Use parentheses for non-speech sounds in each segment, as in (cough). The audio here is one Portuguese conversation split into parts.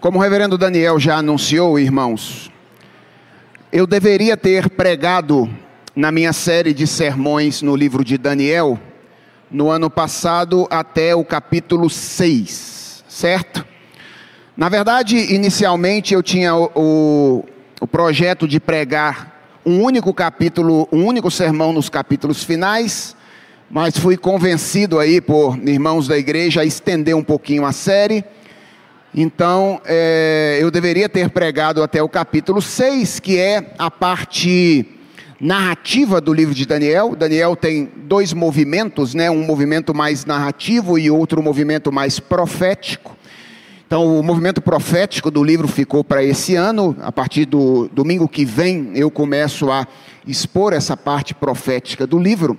Como o reverendo Daniel já anunciou, irmãos, eu deveria ter pregado na minha série de sermões no livro de Daniel, no ano passado até o capítulo 6, certo? Na verdade, inicialmente eu tinha o, o, o projeto de pregar um único capítulo, um único sermão nos capítulos finais, mas fui convencido aí por irmãos da igreja a estender um pouquinho a série então, é, eu deveria ter pregado até o capítulo 6, que é a parte narrativa do livro de Daniel. Daniel tem dois movimentos, né? um movimento mais narrativo e outro movimento mais profético. Então, o movimento profético do livro ficou para esse ano. A partir do domingo que vem, eu começo a expor essa parte profética do livro.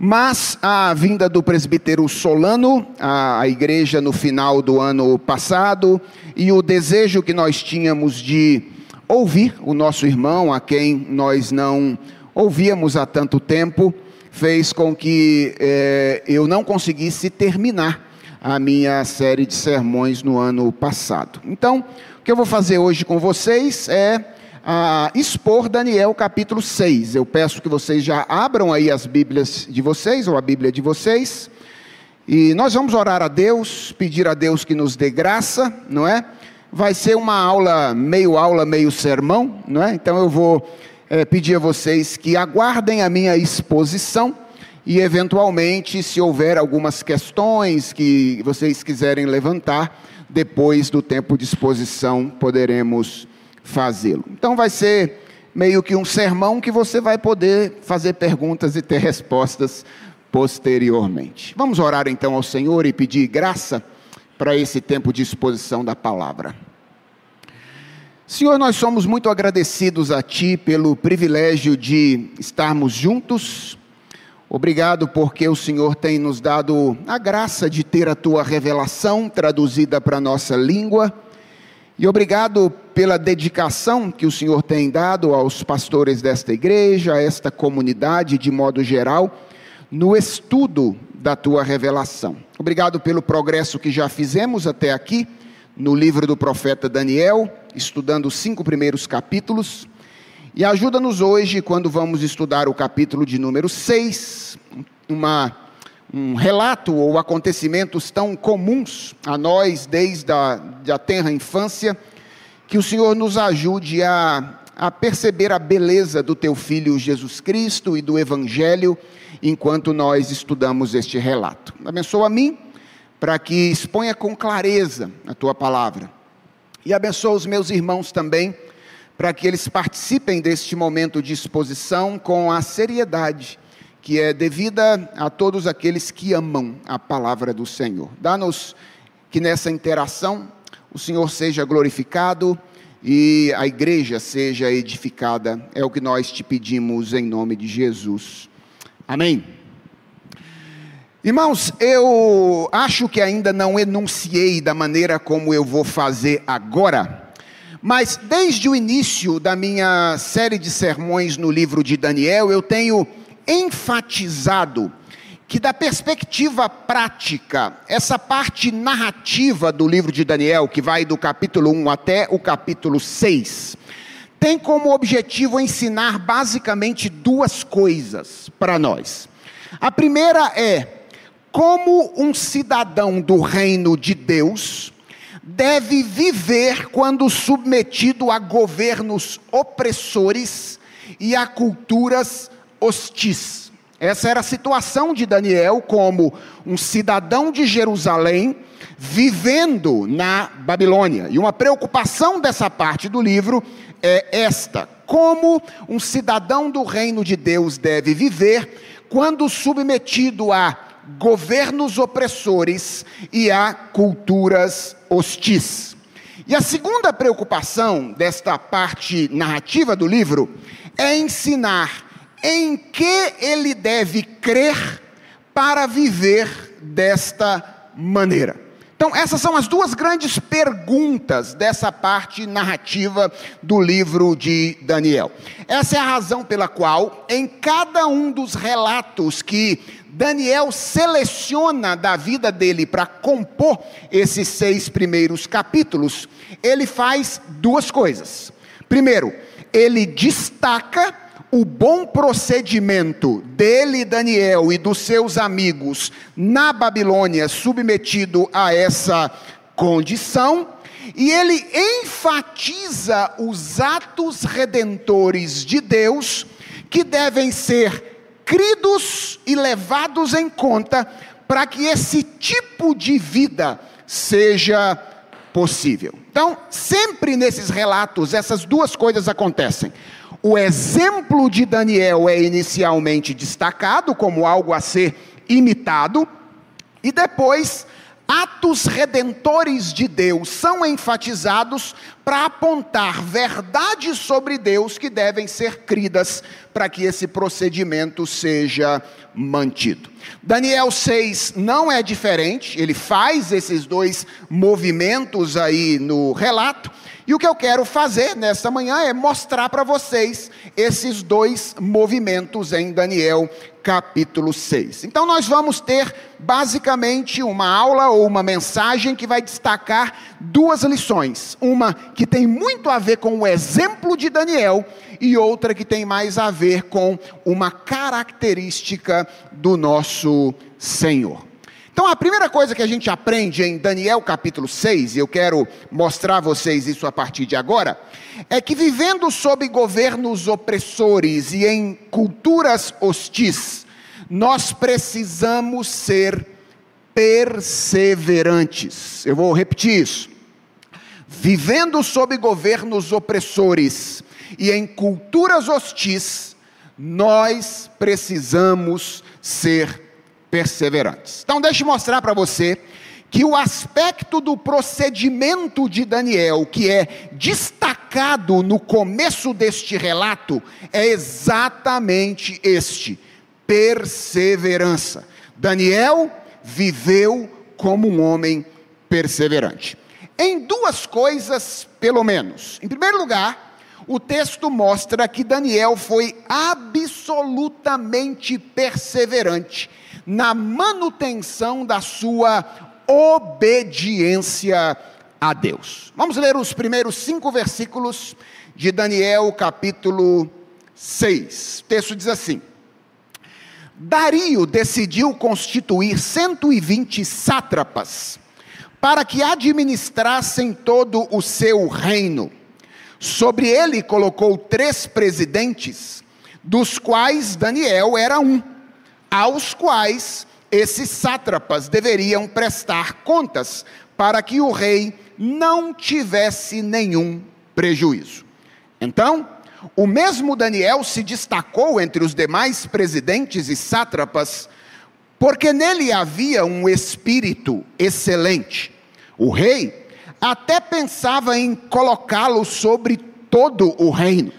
Mas a vinda do presbítero Solano à igreja no final do ano passado e o desejo que nós tínhamos de ouvir o nosso irmão, a quem nós não ouvíamos há tanto tempo, fez com que eh, eu não conseguisse terminar a minha série de sermões no ano passado. Então, o que eu vou fazer hoje com vocês é a expor Daniel capítulo 6. Eu peço que vocês já abram aí as Bíblias de vocês, ou a Bíblia de vocês, e nós vamos orar a Deus, pedir a Deus que nos dê graça, não é? Vai ser uma aula, meio aula, meio sermão, não é? Então eu vou é, pedir a vocês que aguardem a minha exposição e, eventualmente, se houver algumas questões que vocês quiserem levantar, depois do tempo de exposição, poderemos fazê-lo. Então vai ser meio que um sermão que você vai poder fazer perguntas e ter respostas posteriormente. Vamos orar então ao Senhor e pedir graça para esse tempo de exposição da palavra. Senhor, nós somos muito agradecidos a Ti pelo privilégio de estarmos juntos. Obrigado porque o Senhor tem nos dado a graça de ter a Tua revelação traduzida para a nossa língua e obrigado pela dedicação que o Senhor tem dado aos pastores desta igreja, a esta comunidade de modo geral, no estudo da tua revelação. Obrigado pelo progresso que já fizemos até aqui no livro do profeta Daniel, estudando os cinco primeiros capítulos. E ajuda-nos hoje, quando vamos estudar o capítulo de número 6, uma um relato ou acontecimentos tão comuns a nós desde a da tenra infância, que o Senhor nos ajude a, a perceber a beleza do teu filho Jesus Cristo e do Evangelho enquanto nós estudamos este relato. Abençoa a mim para que exponha com clareza a tua palavra. E abençoa os meus irmãos também, para que eles participem deste momento de exposição com a seriedade que é devida a todos aqueles que amam a palavra do Senhor. Dá-nos que nessa interação o Senhor seja glorificado e a igreja seja edificada. É o que nós te pedimos em nome de Jesus. Amém. Irmãos, eu acho que ainda não enunciei da maneira como eu vou fazer agora, mas desde o início da minha série de sermões no livro de Daniel, eu tenho enfatizado que, da perspectiva prática, essa parte narrativa do livro de Daniel, que vai do capítulo 1 até o capítulo 6, tem como objetivo ensinar basicamente duas coisas para nós. A primeira é como um cidadão do reino de Deus deve viver quando submetido a governos opressores e a culturas hostis. Essa era a situação de Daniel como um cidadão de Jerusalém vivendo na Babilônia. E uma preocupação dessa parte do livro é esta: como um cidadão do reino de Deus deve viver quando submetido a governos opressores e a culturas hostis. E a segunda preocupação desta parte narrativa do livro é ensinar em que ele deve crer para viver desta maneira. Então, essas são as duas grandes perguntas dessa parte narrativa do livro de Daniel. Essa é a razão pela qual, em cada um dos relatos que Daniel seleciona da vida dele para compor esses seis primeiros capítulos, ele faz duas coisas. Primeiro, ele destaca o bom procedimento dele, Daniel, e dos seus amigos na Babilônia, submetido a essa condição, e ele enfatiza os atos redentores de Deus que devem ser cridos e levados em conta para que esse tipo de vida seja possível. Então, sempre nesses relatos, essas duas coisas acontecem. O exemplo de Daniel é inicialmente destacado como algo a ser imitado, e depois atos redentores de Deus são enfatizados para apontar verdades sobre Deus que devem ser cridas para que esse procedimento seja mantido. Daniel 6 não é diferente, ele faz esses dois movimentos aí no relato, e o que eu quero fazer nesta manhã é mostrar para vocês esses dois movimentos em Daniel capítulo 6. Então nós vamos ter basicamente uma aula ou uma mensagem que vai destacar duas lições. Uma que tem muito a ver com o exemplo de Daniel e outra que tem mais a ver com uma característica do nosso Senhor. Então, a primeira coisa que a gente aprende em Daniel capítulo 6, e eu quero mostrar a vocês isso a partir de agora, é que vivendo sob governos opressores e em culturas hostis, nós precisamos ser perseverantes. Eu vou repetir isso. Vivendo sob governos opressores e em culturas hostis, nós precisamos ser perseverantes. Então, deixe mostrar para você que o aspecto do procedimento de Daniel, que é destacado no começo deste relato, é exatamente este: perseverança. Daniel viveu como um homem perseverante. Em duas coisas, pelo menos. Em primeiro lugar, o texto mostra que Daniel foi absolutamente perseverante na manutenção da sua obediência a Deus. Vamos ler os primeiros cinco versículos de Daniel, capítulo 6. O texto diz assim: Dario decidiu constituir 120 sátrapas para que administrassem todo o seu reino. Sobre ele colocou três presidentes, dos quais Daniel era um aos quais esses sátrapas deveriam prestar contas, para que o rei não tivesse nenhum prejuízo. Então, o mesmo Daniel se destacou entre os demais presidentes e sátrapas, porque nele havia um espírito excelente. O rei até pensava em colocá-lo sobre todo o reino.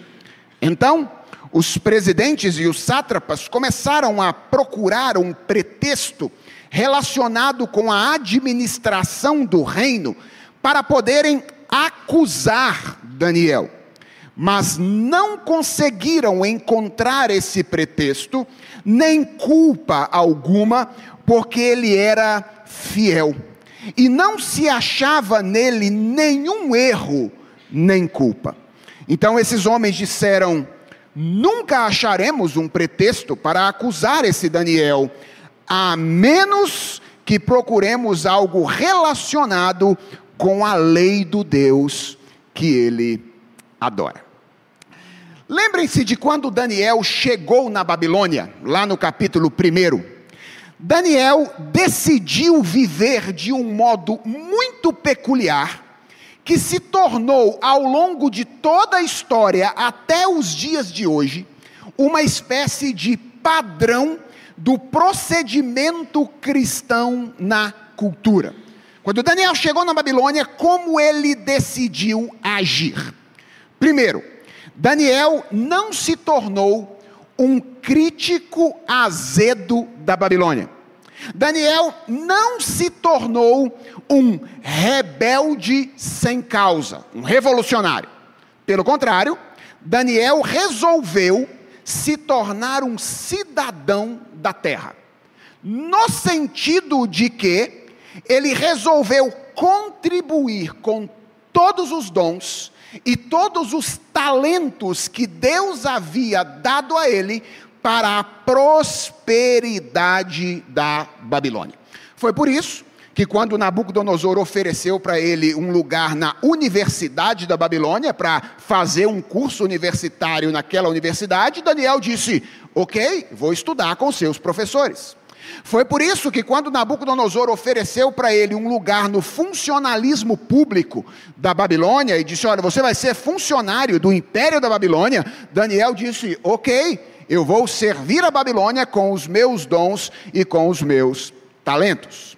Então, os presidentes e os sátrapas começaram a procurar um pretexto relacionado com a administração do reino para poderem acusar Daniel. Mas não conseguiram encontrar esse pretexto, nem culpa alguma, porque ele era fiel. E não se achava nele nenhum erro, nem culpa. Então esses homens disseram: nunca acharemos um pretexto para acusar esse Daniel, a menos que procuremos algo relacionado com a lei do Deus que ele adora. Lembrem-se de quando Daniel chegou na Babilônia, lá no capítulo 1. Daniel decidiu viver de um modo muito peculiar que se tornou, ao longo de toda a história, até os dias de hoje, uma espécie de padrão do procedimento cristão na cultura. Quando Daniel chegou na Babilônia, como ele decidiu agir? Primeiro, Daniel não se tornou um crítico azedo da Babilônia. Daniel não se tornou um rebelde sem causa, um revolucionário. Pelo contrário, Daniel resolveu se tornar um cidadão da terra, no sentido de que ele resolveu contribuir com todos os dons e todos os talentos que Deus havia dado a ele para a prosperidade da Babilônia. Foi por isso que quando Nabucodonosor ofereceu para ele um lugar na Universidade da Babilônia para fazer um curso universitário naquela universidade, Daniel disse: "OK, vou estudar com seus professores". Foi por isso que, quando Nabucodonosor ofereceu para ele um lugar no funcionalismo público da Babilônia e disse: Olha, você vai ser funcionário do império da Babilônia, Daniel disse: Ok, eu vou servir a Babilônia com os meus dons e com os meus talentos.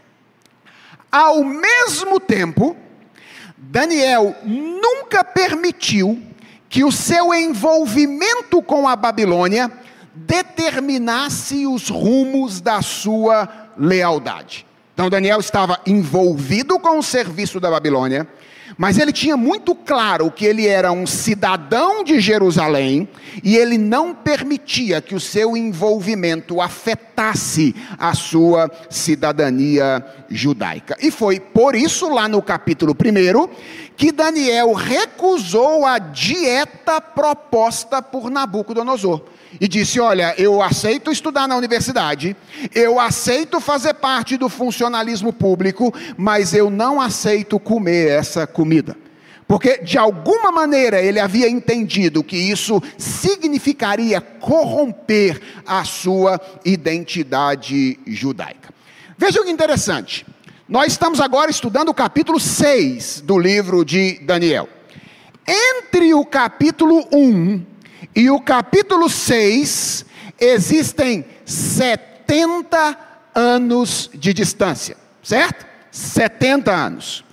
Ao mesmo tempo, Daniel nunca permitiu que o seu envolvimento com a Babilônia determinasse os rumos da sua lealdade. Então Daniel estava envolvido com o serviço da Babilônia, mas ele tinha muito claro que ele era um cidadão de Jerusalém e ele não permitia que o seu envolvimento afetasse a sua cidadania judaica. E foi por isso, lá no capítulo 1, que Daniel recusou a dieta proposta por Nabucodonosor e disse: Olha, eu aceito estudar na universidade, eu aceito fazer parte do funcionalismo público, mas eu não aceito comer essa comida. Porque de alguma maneira ele havia entendido que isso significaria corromper a sua identidade judaica. Veja que interessante. Nós estamos agora estudando o capítulo 6 do livro de Daniel. Entre o capítulo 1 e o capítulo 6 existem 70 anos de distância, certo? 70 anos.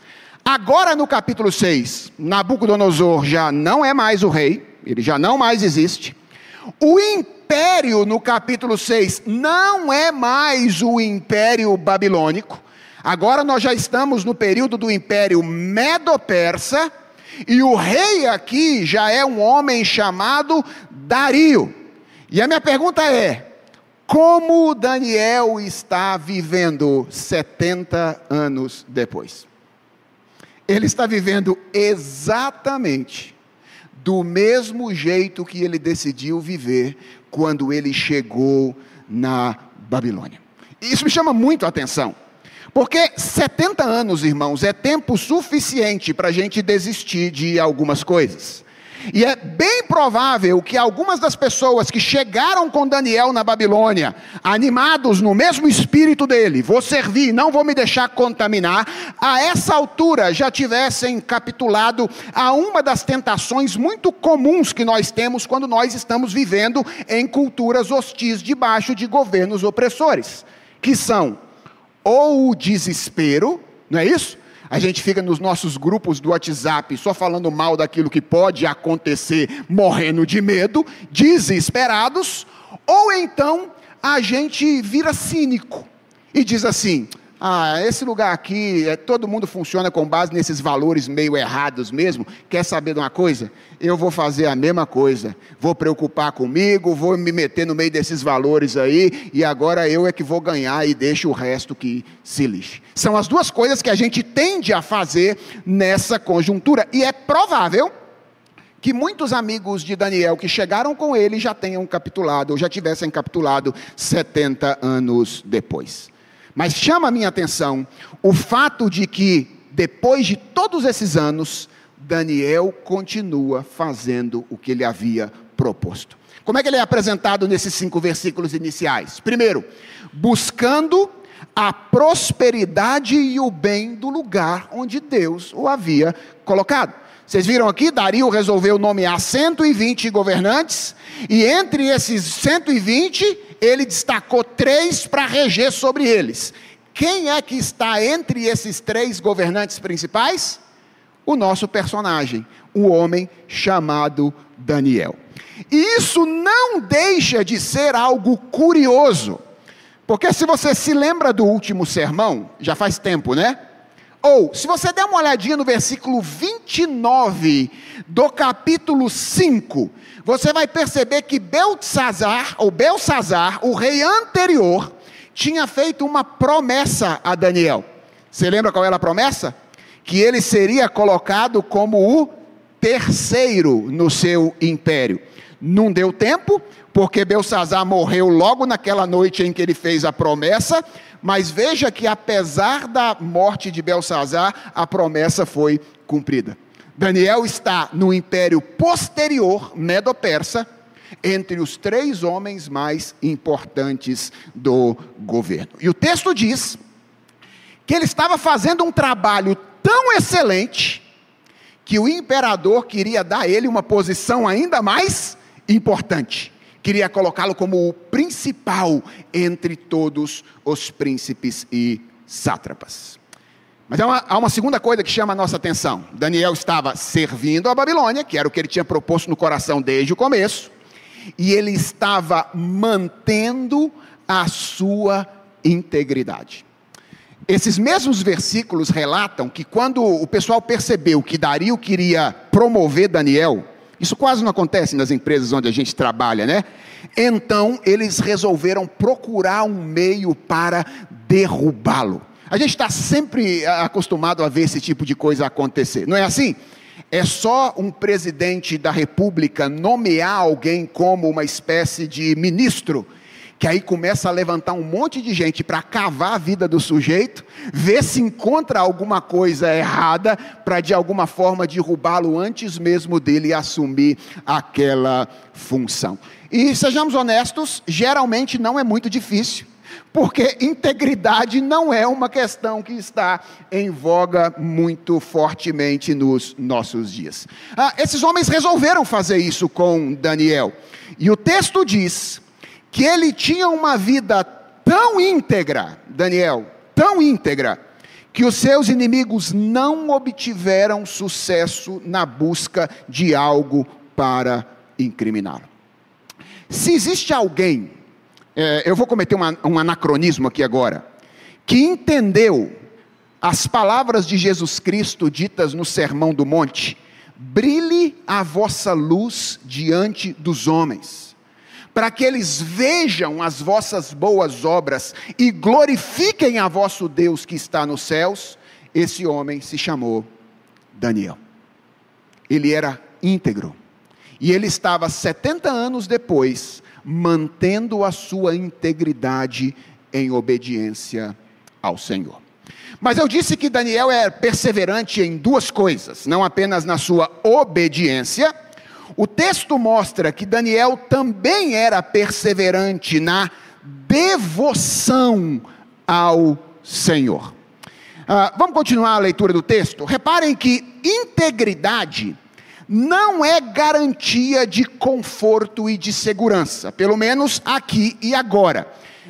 Agora no capítulo 6, Nabucodonosor já não é mais o rei, ele já não mais existe. O império no capítulo 6 não é mais o império babilônico. Agora nós já estamos no período do império medo-persa e o rei aqui já é um homem chamado Dario. E a minha pergunta é: como Daniel está vivendo 70 anos depois? Ele está vivendo exatamente do mesmo jeito que ele decidiu viver quando ele chegou na Babilônia. Isso me chama muito a atenção. Porque 70 anos, irmãos, é tempo suficiente para a gente desistir de algumas coisas. E é bem provável que algumas das pessoas que chegaram com Daniel na Babilônia, animados no mesmo espírito dele, vou servir, não vou me deixar contaminar, a essa altura já tivessem capitulado a uma das tentações muito comuns que nós temos quando nós estamos vivendo em culturas hostis debaixo de governos opressores, que são ou o desespero, não é isso? A gente fica nos nossos grupos do WhatsApp só falando mal daquilo que pode acontecer, morrendo de medo, desesperados, ou então a gente vira cínico e diz assim: ah, esse lugar aqui, é, todo mundo funciona com base nesses valores meio errados mesmo. Quer saber de uma coisa? Eu vou fazer a mesma coisa. Vou preocupar comigo, vou me meter no meio desses valores aí, e agora eu é que vou ganhar e deixo o resto que se lixe. São as duas coisas que a gente tende a fazer nessa conjuntura. E é provável que muitos amigos de Daniel que chegaram com ele já tenham capitulado, ou já tivessem capitulado 70 anos depois. Mas chama a minha atenção o fato de que, depois de todos esses anos, Daniel continua fazendo o que ele havia proposto. Como é que ele é apresentado nesses cinco versículos iniciais? Primeiro, buscando a prosperidade e o bem do lugar onde Deus o havia colocado. Vocês viram aqui, Dario resolveu nomear 120 governantes, e entre esses 120, ele destacou três para reger sobre eles. Quem é que está entre esses três governantes principais? O nosso personagem, o homem chamado Daniel. E isso não deixa de ser algo curioso, Porque se você se lembra do último sermão, já faz tempo, né? Ou, se você der uma olhadinha no versículo 29 do capítulo 5, você vai perceber que Belsazar, ou Belsazar, o rei anterior, tinha feito uma promessa a Daniel. Você lembra qual era a promessa? Que ele seria colocado como o terceiro no seu império. Não deu tempo, porque Belsazar morreu logo naquela noite em que ele fez a promessa, mas veja que apesar da morte de Belsazar, a promessa foi cumprida. Daniel está no império posterior, Medo-Persa, entre os três homens mais importantes do governo. E o texto diz que ele estava fazendo um trabalho tão excelente que o imperador queria dar a ele uma posição ainda mais importante. Queria colocá-lo como o principal entre todos os príncipes e sátrapas. Mas há uma, há uma, segunda coisa que chama a nossa atenção. Daniel estava servindo a Babilônia, que era o que ele tinha proposto no coração desde o começo, e ele estava mantendo a sua integridade. Esses mesmos versículos relatam que quando o pessoal percebeu que Dario queria promover Daniel, isso quase não acontece nas empresas onde a gente trabalha, né? Então eles resolveram procurar um meio para derrubá-lo. A gente está sempre acostumado a ver esse tipo de coisa acontecer, não é assim? É só um presidente da república nomear alguém como uma espécie de ministro que aí começa a levantar um monte de gente para cavar a vida do sujeito, ver se encontra alguma coisa errada, para de alguma forma derrubá-lo antes mesmo dele assumir aquela função. E sejamos honestos, geralmente não é muito difícil, porque integridade não é uma questão que está em voga muito fortemente nos nossos dias. Ah, esses homens resolveram fazer isso com Daniel, e o texto diz que ele tinha uma vida tão íntegra, Daniel, tão íntegra, que os seus inimigos não obtiveram sucesso na busca de algo para incriminá-lo. Se existe alguém, é, eu vou cometer uma, um anacronismo aqui agora, que entendeu as palavras de Jesus Cristo ditas no Sermão do Monte: brilhe a vossa luz diante dos homens para que eles vejam as vossas boas obras e glorifiquem a vosso Deus que está nos céus. Esse homem se chamou Daniel. Ele era íntegro. E ele estava 70 anos depois, mantendo a sua integridade em obediência ao Senhor. Mas eu disse que Daniel é perseverante em duas coisas, não apenas na sua obediência, o texto mostra que Daniel também era perseverante na devoção ao Senhor. Ah, vamos continuar a leitura do texto? Reparem que integridade não é garantia de conforto e de segurança, pelo menos aqui e agora.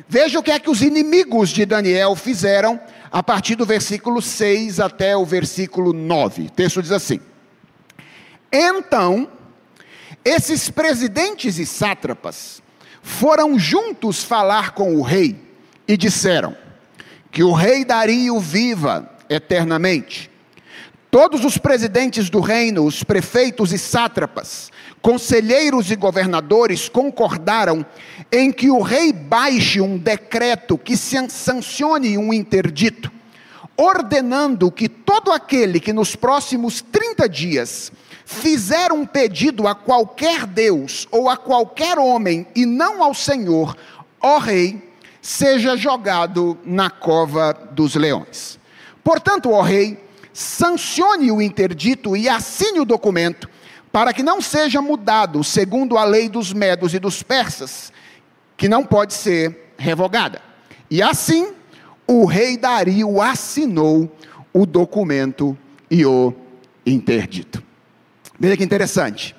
Veja o que é que os inimigos de Daniel fizeram a partir do versículo 6 até o versículo 9. O texto diz assim: Então esses presidentes e sátrapas foram juntos falar com o rei e disseram que o rei Dario viva eternamente. Todos os presidentes do reino, os prefeitos e sátrapas, conselheiros e governadores concordaram em que o rei baixe um decreto que sancione um interdito, ordenando que todo aquele que nos próximos 30 dias fizer um pedido a qualquer Deus ou a qualquer homem e não ao Senhor, ó Rei, seja jogado na cova dos leões. Portanto, ó Rei, sancione o interdito e assine o documento, para que não seja mudado segundo a lei dos medos e dos persas, que não pode ser revogada. E assim, o rei Dario assinou o documento e o interdito. Veja que interessante.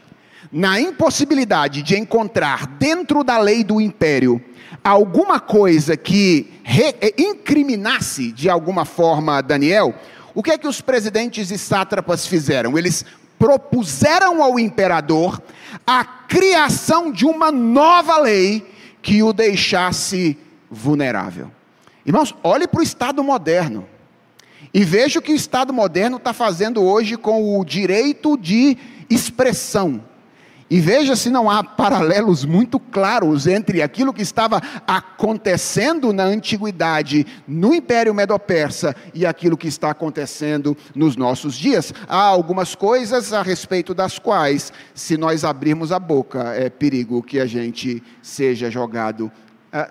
Na impossibilidade de encontrar dentro da lei do império alguma coisa que eh, incriminasse de alguma forma Daniel, o que é que os presidentes e sátrapas fizeram? Eles propuseram ao imperador a criação de uma nova lei que o deixasse vulnerável. Irmãos, olhe para o Estado moderno e veja o que o Estado moderno está fazendo hoje com o direito de expressão. E veja se não há paralelos muito claros entre aquilo que estava acontecendo na antiguidade, no Império Medo-Persa, e aquilo que está acontecendo nos nossos dias. Há algumas coisas a respeito das quais, se nós abrirmos a boca, é perigo que a gente seja jogado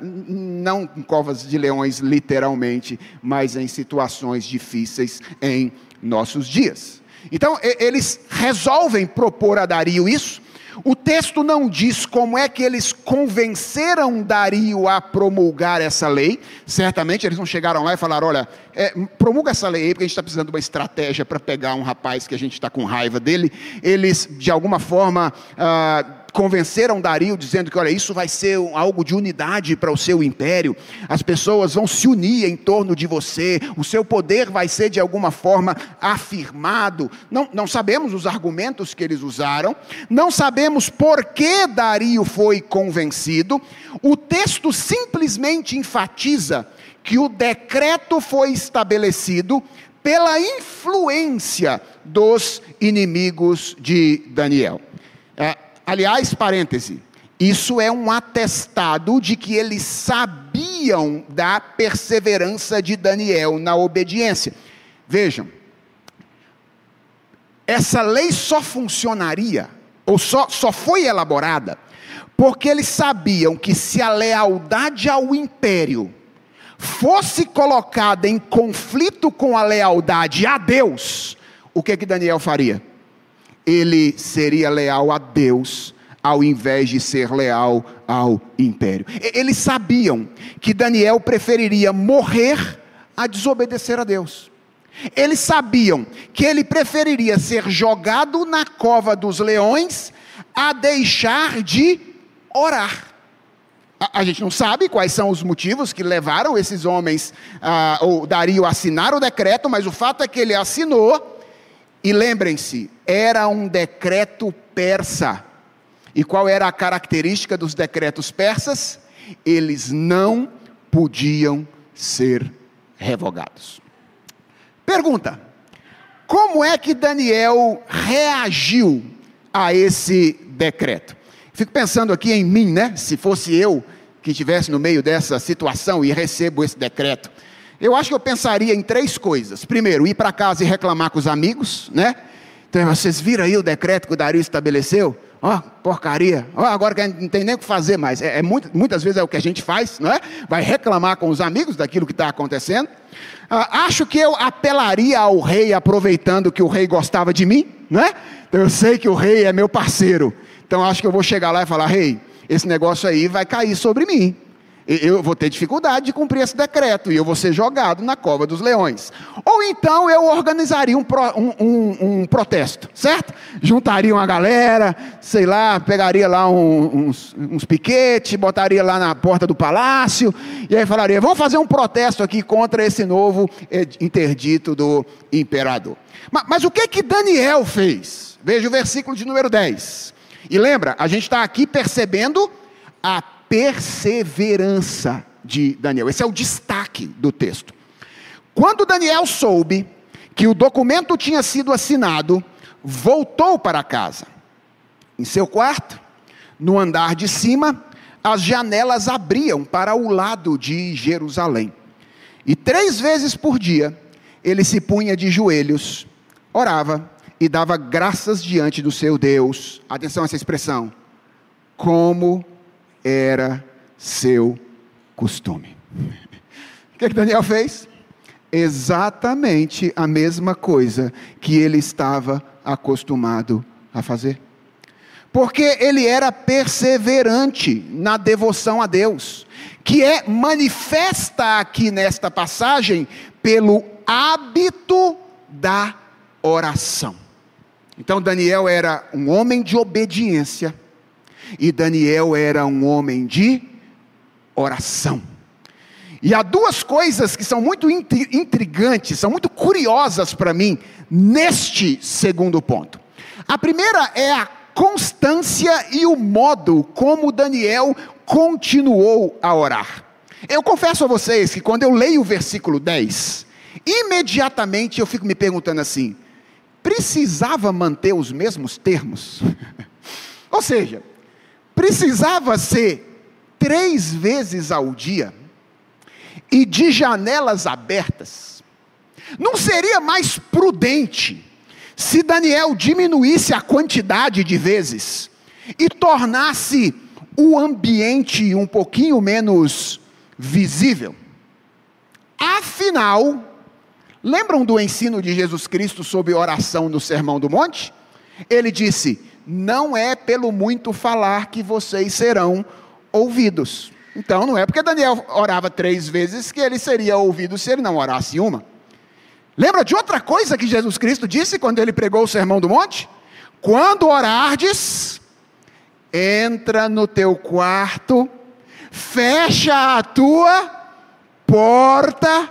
não em covas de leões, literalmente, mas em situações difíceis em nossos dias. Então, eles resolvem propor a Dario isso, o texto não diz como é que eles convenceram Dario a promulgar essa lei. Certamente eles não chegaram lá e falaram: olha, é, promulga essa lei aí, porque a gente está precisando de uma estratégia para pegar um rapaz que a gente está com raiva dele. Eles, de alguma forma, ah, convenceram Dario dizendo que, olha, isso vai ser algo de unidade para o seu império, as pessoas vão se unir em torno de você, o seu poder vai ser de alguma forma afirmado. Não, não sabemos os argumentos que eles usaram, não sabemos por que Dario foi convencido, o texto simplesmente enfatiza que o decreto foi estabelecido pela influência dos inimigos de Daniel. É, Aliás, parêntese, isso é um atestado de que eles sabiam da perseverança de Daniel na obediência. Vejam, essa lei só funcionaria, ou só, só foi elaborada, porque eles sabiam que se a lealdade ao império fosse colocada em conflito com a lealdade a Deus, o que que Daniel faria? Ele seria leal a Deus, ao invés de ser leal ao império. Eles sabiam que Daniel preferiria morrer a desobedecer a Deus. Eles sabiam que ele preferiria ser jogado na cova dos leões a deixar de orar. A, gente não sabe quais são os motivos que levaram esses homens, a, ou Dario, a assinar o decreto, mas o fato é que ele assinou e lembrem-se, era um decreto persa. E qual era a característica dos decretos persas? Eles não podiam ser revogados. Pergunta: como é que Daniel reagiu a esse decreto? Fico pensando aqui em mim, né? Se fosse eu que estivesse no meio dessa situação e recebo esse decreto. Eu acho que eu pensaria em três coisas. Primeiro, ir para casa e reclamar com os amigos, né? Então, vocês viram aí o decreto que o Dario estabeleceu? Ó, oh, porcaria. Ó, oh, agora que não tem nem o que fazer mais. É, é muito, muitas vezes é o que a gente faz, não é? Vai reclamar com os amigos daquilo que está acontecendo. Ah, acho que eu apelaria ao rei, aproveitando que o rei gostava de mim, não é? Então, eu sei que o rei é meu parceiro. Então, acho que eu vou chegar lá e falar: rei, esse negócio aí vai cair sobre mim eu vou ter dificuldade de cumprir esse decreto e eu vou ser jogado na cova dos leões. Ou então eu organizaria um, pro, um, um, um protesto, certo? Juntaria uma galera, sei lá, pegaria lá uns, uns piquetes, botaria lá na porta do palácio, e aí falaria: vamos fazer um protesto aqui contra esse novo interdito do imperador. Mas, mas o que que Daniel fez? Veja o versículo de número 10. E lembra, a gente está aqui percebendo a perseverança de Daniel. Esse é o destaque do texto. Quando Daniel soube que o documento tinha sido assinado, voltou para casa. Em seu quarto, no andar de cima, as janelas abriam para o lado de Jerusalém. E três vezes por dia, ele se punha de joelhos, orava e dava graças diante do seu Deus. Atenção a essa expressão. Como era seu costume. O que, é que Daniel fez? Exatamente a mesma coisa que ele estava acostumado a fazer. Porque ele era perseverante na devoção a Deus, que é manifesta aqui nesta passagem pelo hábito da oração. Então Daniel era um homem de obediência e Daniel era um homem de oração. E há duas coisas que são muito intrigantes, são muito curiosas para mim, neste segundo ponto. A primeira é a constância e o modo como Daniel continuou a orar. Eu confesso a vocês que quando eu leio o versículo 10, imediatamente eu fico me perguntando assim: precisava manter os mesmos termos? (laughs) Ou seja, precisava ser três vezes ao dia e de janelas abertas? Não seria mais prudente se Daniel diminuísse a quantidade de vezes e tornasse o ambiente um pouquinho menos visível? Afinal, lembram do ensino de Jesus Cristo sobre oração no Sermão do Monte? Ele disse: Não é pelo muito falar que vocês serão ouvidos. Então, não é porque Daniel orava três vezes que ele seria ouvido se ele não orasse uma. Lembra de outra coisa que Jesus Cristo disse quando ele pregou o sermão do monte? Quando orardes, entra no teu quarto, fecha a tua porta,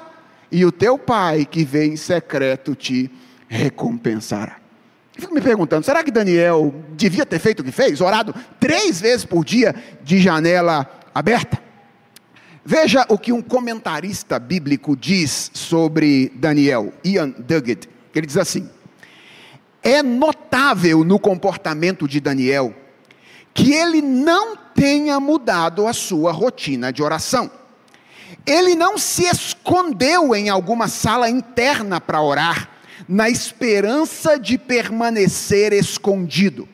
e o teu pai que vê em secreto te recompensará. Eu fico me perguntando, será que Daniel devia ter feito o que fez? Orado três vezes por dia de janela aberta? Veja o que um comentarista bíblico diz sobre Daniel, Ian Duggett. Ele diz assim: É notável no comportamento de Daniel que ele não tenha mudado a sua rotina de oração. Ele não se escondeu em alguma sala interna para orar, na esperança de permanecer escondido.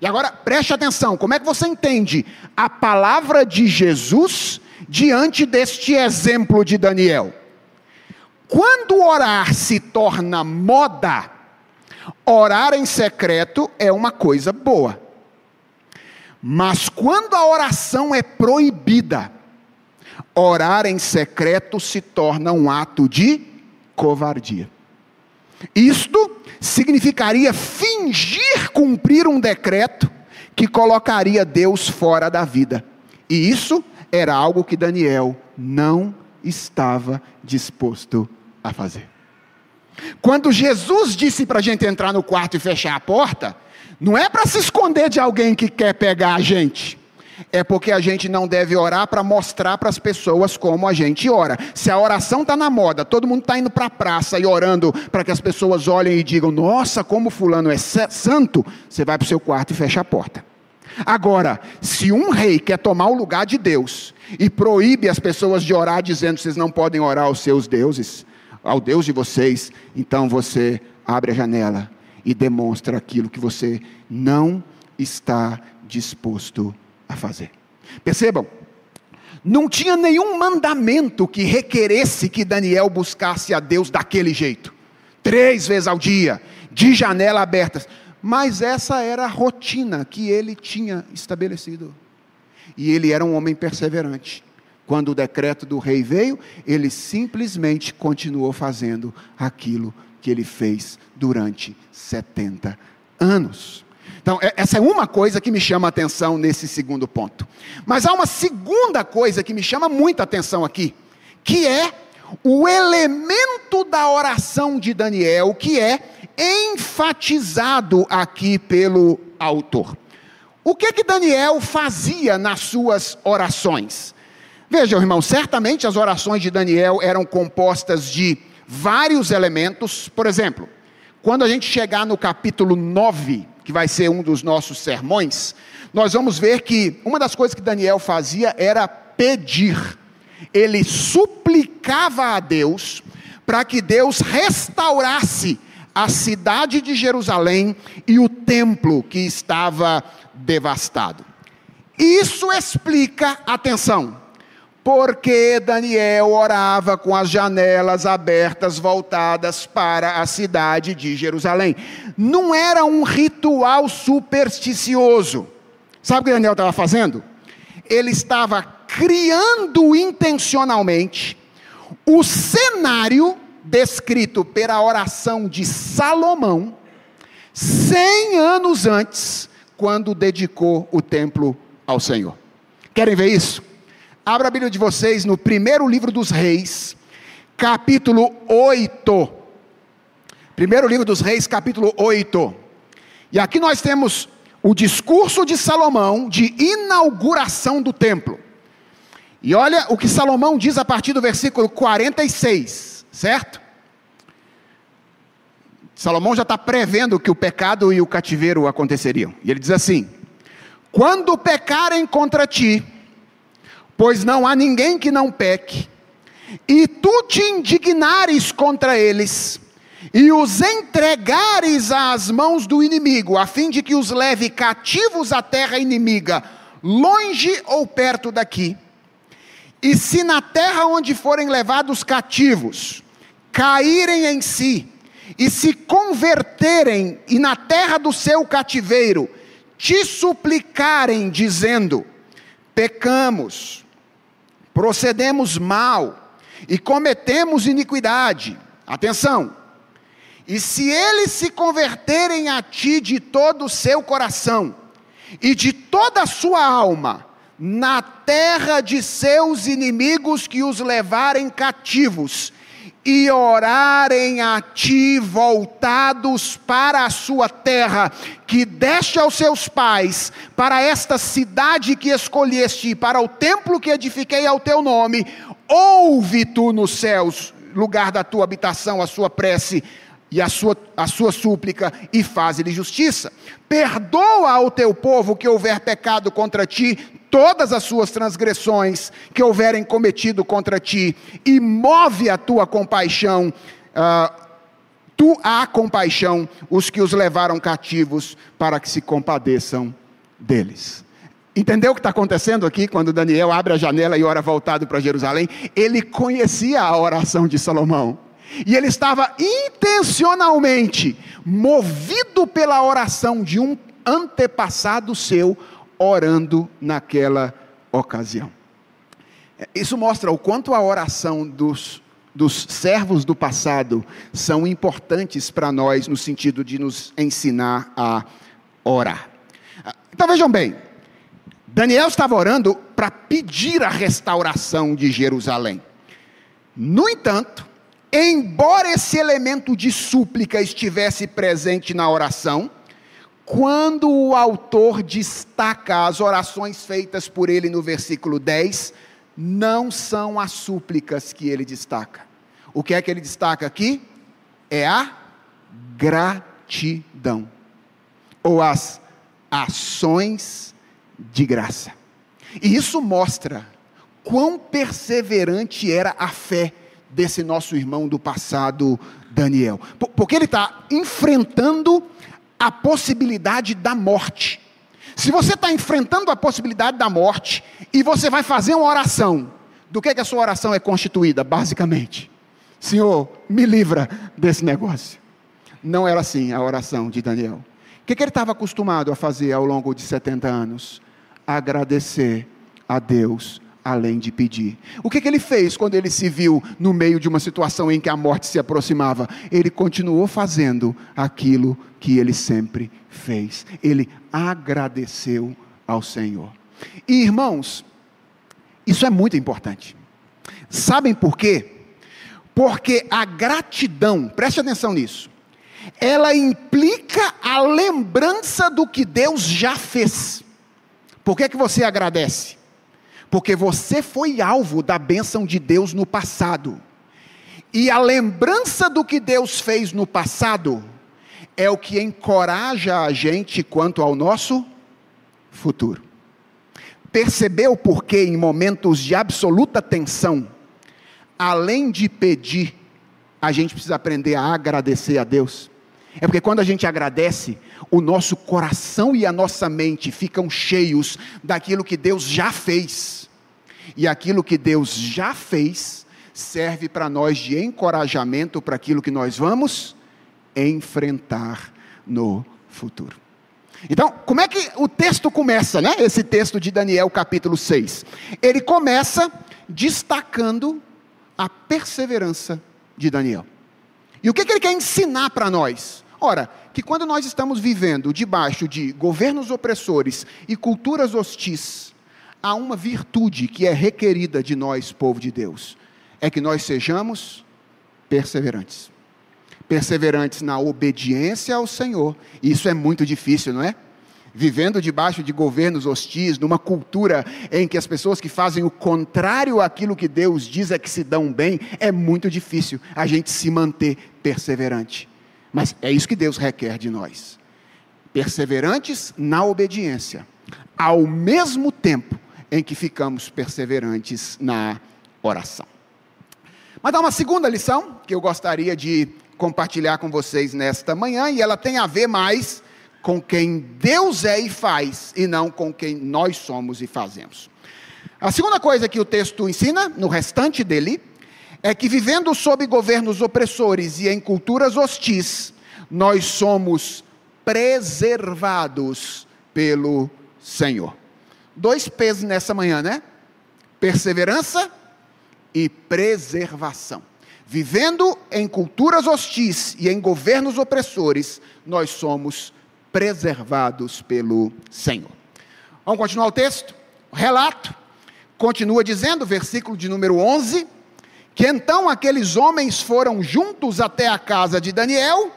E agora preste atenção: como é que você entende a palavra de Jesus diante deste exemplo de Daniel? Quando orar se torna moda, orar em secreto é uma coisa boa. Mas quando a oração é proibida, orar em secreto se torna um ato de covardia. Isto significaria fingir cumprir um decreto que colocaria Deus fora da vida. E isso era algo que Daniel não estava disposto a fazer. Quando Jesus disse para a gente entrar no quarto e fechar a porta, não é para se esconder de alguém que quer pegar a gente é porque a gente não deve orar para mostrar para as pessoas como a gente ora. Se a oração está na moda, todo mundo está indo para a praça e orando para que as pessoas olhem e digam: Nossa, como Fulano é santo, você vai para o seu quarto e fecha a porta. Agora, se um rei quer tomar o lugar de Deus e proíbe as pessoas de orar, dizendo vocês não podem orar aos seus deuses, ao Deus de vocês, então você abre a janela e demonstra aquilo que você não está disposto a a fazer. Percebam, não tinha nenhum mandamento que requeresse que Daniel buscasse a Deus daquele jeito, três vezes ao dia, de janela abertas, mas essa era a rotina que ele tinha estabelecido. E ele era um homem perseverante. Quando o decreto do rei veio, ele simplesmente continuou fazendo aquilo que ele fez durante 70 anos. Então, é, essa é uma coisa que me chama a atenção nesse segundo ponto. Mas há uma segunda coisa que me chama muita atenção aqui, que é o elemento da oração de Daniel, que é enfatizado aqui pelo autor. O que que Daniel fazia nas suas orações? Vejam, irmão, certamente as orações de Daniel eram compostas de vários elementos. Por exemplo, quando a gente chegar no capítulo 9, que vai ser um dos nossos sermões, nós vamos ver que uma das coisas que Daniel fazia era pedir. Ele suplicava a Deus para que Deus restaurasse a cidade de Jerusalém e o templo que estava devastado. Isso explica, atenção, porque Daniel orava com as janelas abertas voltadas para a cidade de Jerusalém. Não era um ritual supersticioso. Sabe o que Daniel estava fazendo? Ele estava criando intencionalmente o cenário descrito pela oração de Salomão, cem anos antes, quando dedicou o templo ao Senhor. Querem ver isso? Abra a Bíblia de vocês no primeiro livro dos Reis, capítulo 8. Primeiro livro dos Reis, capítulo 8. E aqui nós temos o discurso de Salomão de inauguração do templo. E olha o que Salomão diz a partir do versículo 46, certo? Salomão já está prevendo que o pecado e o cativeiro aconteceriam. E ele diz assim: Quando pecarem contra ti, pois não há ninguém que não peque, e tu te indignares contra eles, e os entregares às mãos do inimigo, a fim de que os leve cativos à terra inimiga, longe ou perto daqui. E se na terra onde forem levados cativos, caírem em si, e se converterem, e na terra do seu cativeiro, te suplicarem, dizendo: pecamos, procedemos mal, e cometemos iniquidade. Atenção! E se eles se converterem a ti de todo o seu coração e de toda a sua alma, na terra de seus inimigos que os levarem cativos, e orarem a ti voltados para a sua terra, que deste aos seus pais, para esta cidade que escolheste, para o templo que edifiquei ao teu nome, ouve tu nos céus, lugar da tua habitação, a sua prece e a sua, a sua súplica, e faz-lhe justiça. Perdoa ao teu povo que houver pecado contra ti, todas as suas transgressões que houverem cometido contra ti, e move a tua compaixão, uh, tu há compaixão, os que os levaram cativos, para que se compadeçam deles. Entendeu o que está acontecendo aqui quando Daniel abre a janela e ora voltado para Jerusalém? Ele conhecia a oração de Salomão. E ele estava intencionalmente movido pela oração de um antepassado seu, orando naquela ocasião. Isso mostra o quanto a oração dos, dos servos do passado são importantes para nós, no sentido de nos ensinar a orar. Então vejam bem, Daniel estava orando para pedir a restauração de Jerusalém. No entanto, embora esse elemento de súplica estivesse presente na oração, quando o autor destaca as orações feitas por ele no versículo 10, não são as súplicas que ele destaca. O que é que ele destaca aqui? É a gratidão, ou as ações de graça. E isso mostra quão perseverante era a fé desse nosso irmão do passado, Daniel. Porque ele está enfrentando a possibilidade da morte. Se você está enfrentando a possibilidade da morte e você vai fazer uma oração, do que, que a sua oração é constituída, basicamente? Senhor, me livra desse negócio. Não era assim a oração de Daniel. O que, que ele estava acostumado a fazer ao longo de 70 anos? Agradecer a Deus além de pedir. O que, que, ele fez quando ele se viu no meio de uma situação em que a morte se aproximava? Ele continuou fazendo aquilo que ele sempre fez. Ele agradeceu ao Senhor. E irmãos, isso é muito importante. Sabem por quê? Porque a gratidão, preste atenção nisso, ela implica a lembrança do que Deus já fez. Por que, que você agradece? Porque você foi alvo da bênção de Deus no passado. E a lembrança do que Deus fez no passado é o que encoraja a gente quanto ao nosso futuro. Percebeu porque em momentos de absoluta tensão, além de pedir, a gente precisa aprender a agradecer a Deus? É porque quando a gente agradece, o nosso coração e a nossa mente ficam cheios daquilo que Deus já fez. E aquilo que Deus já fez serve para nós de encorajamento para aquilo que nós vamos enfrentar no futuro. Então, como é que o texto começa, né? Esse texto de Daniel, capítulo 6. Ele começa destacando a perseverança de Daniel. E o que, que ele quer ensinar para nós? Ora, que quando nós estamos vivendo debaixo de governos opressores e culturas hostis, há uma virtude que é requerida de nós, povo de Deus: é que nós sejamos perseverantes. Perseverantes na obediência ao Senhor. Isso é muito difícil, não é? vivendo debaixo de governos hostis, numa cultura em que as pessoas que fazem o contrário àquilo que Deus diz é que se dão bem, é muito difícil a gente se manter perseverante. Mas é isso que Deus requer de nós. Perseverantes na obediência, ao mesmo tempo em que ficamos perseverantes na oração. Mas há uma segunda lição que eu gostaria de compartilhar com vocês nesta manhã, e ela tem a ver mais com quem Deus é e faz, e não com quem nós somos e fazemos. A segunda coisa que o texto ensina, no restante dele, é que vivendo sob governos opressores e em culturas hostis, nós somos preservados pelo Senhor. Dois pesos nessa manhã, né? Perseverança e preservação. Vivendo em culturas hostis e em governos opressores, nós somos preservados pelo Senhor. Vamos continuar o texto? O relato continua dizendo, versículo de número 11, que então aqueles homens foram juntos até a casa de Daniel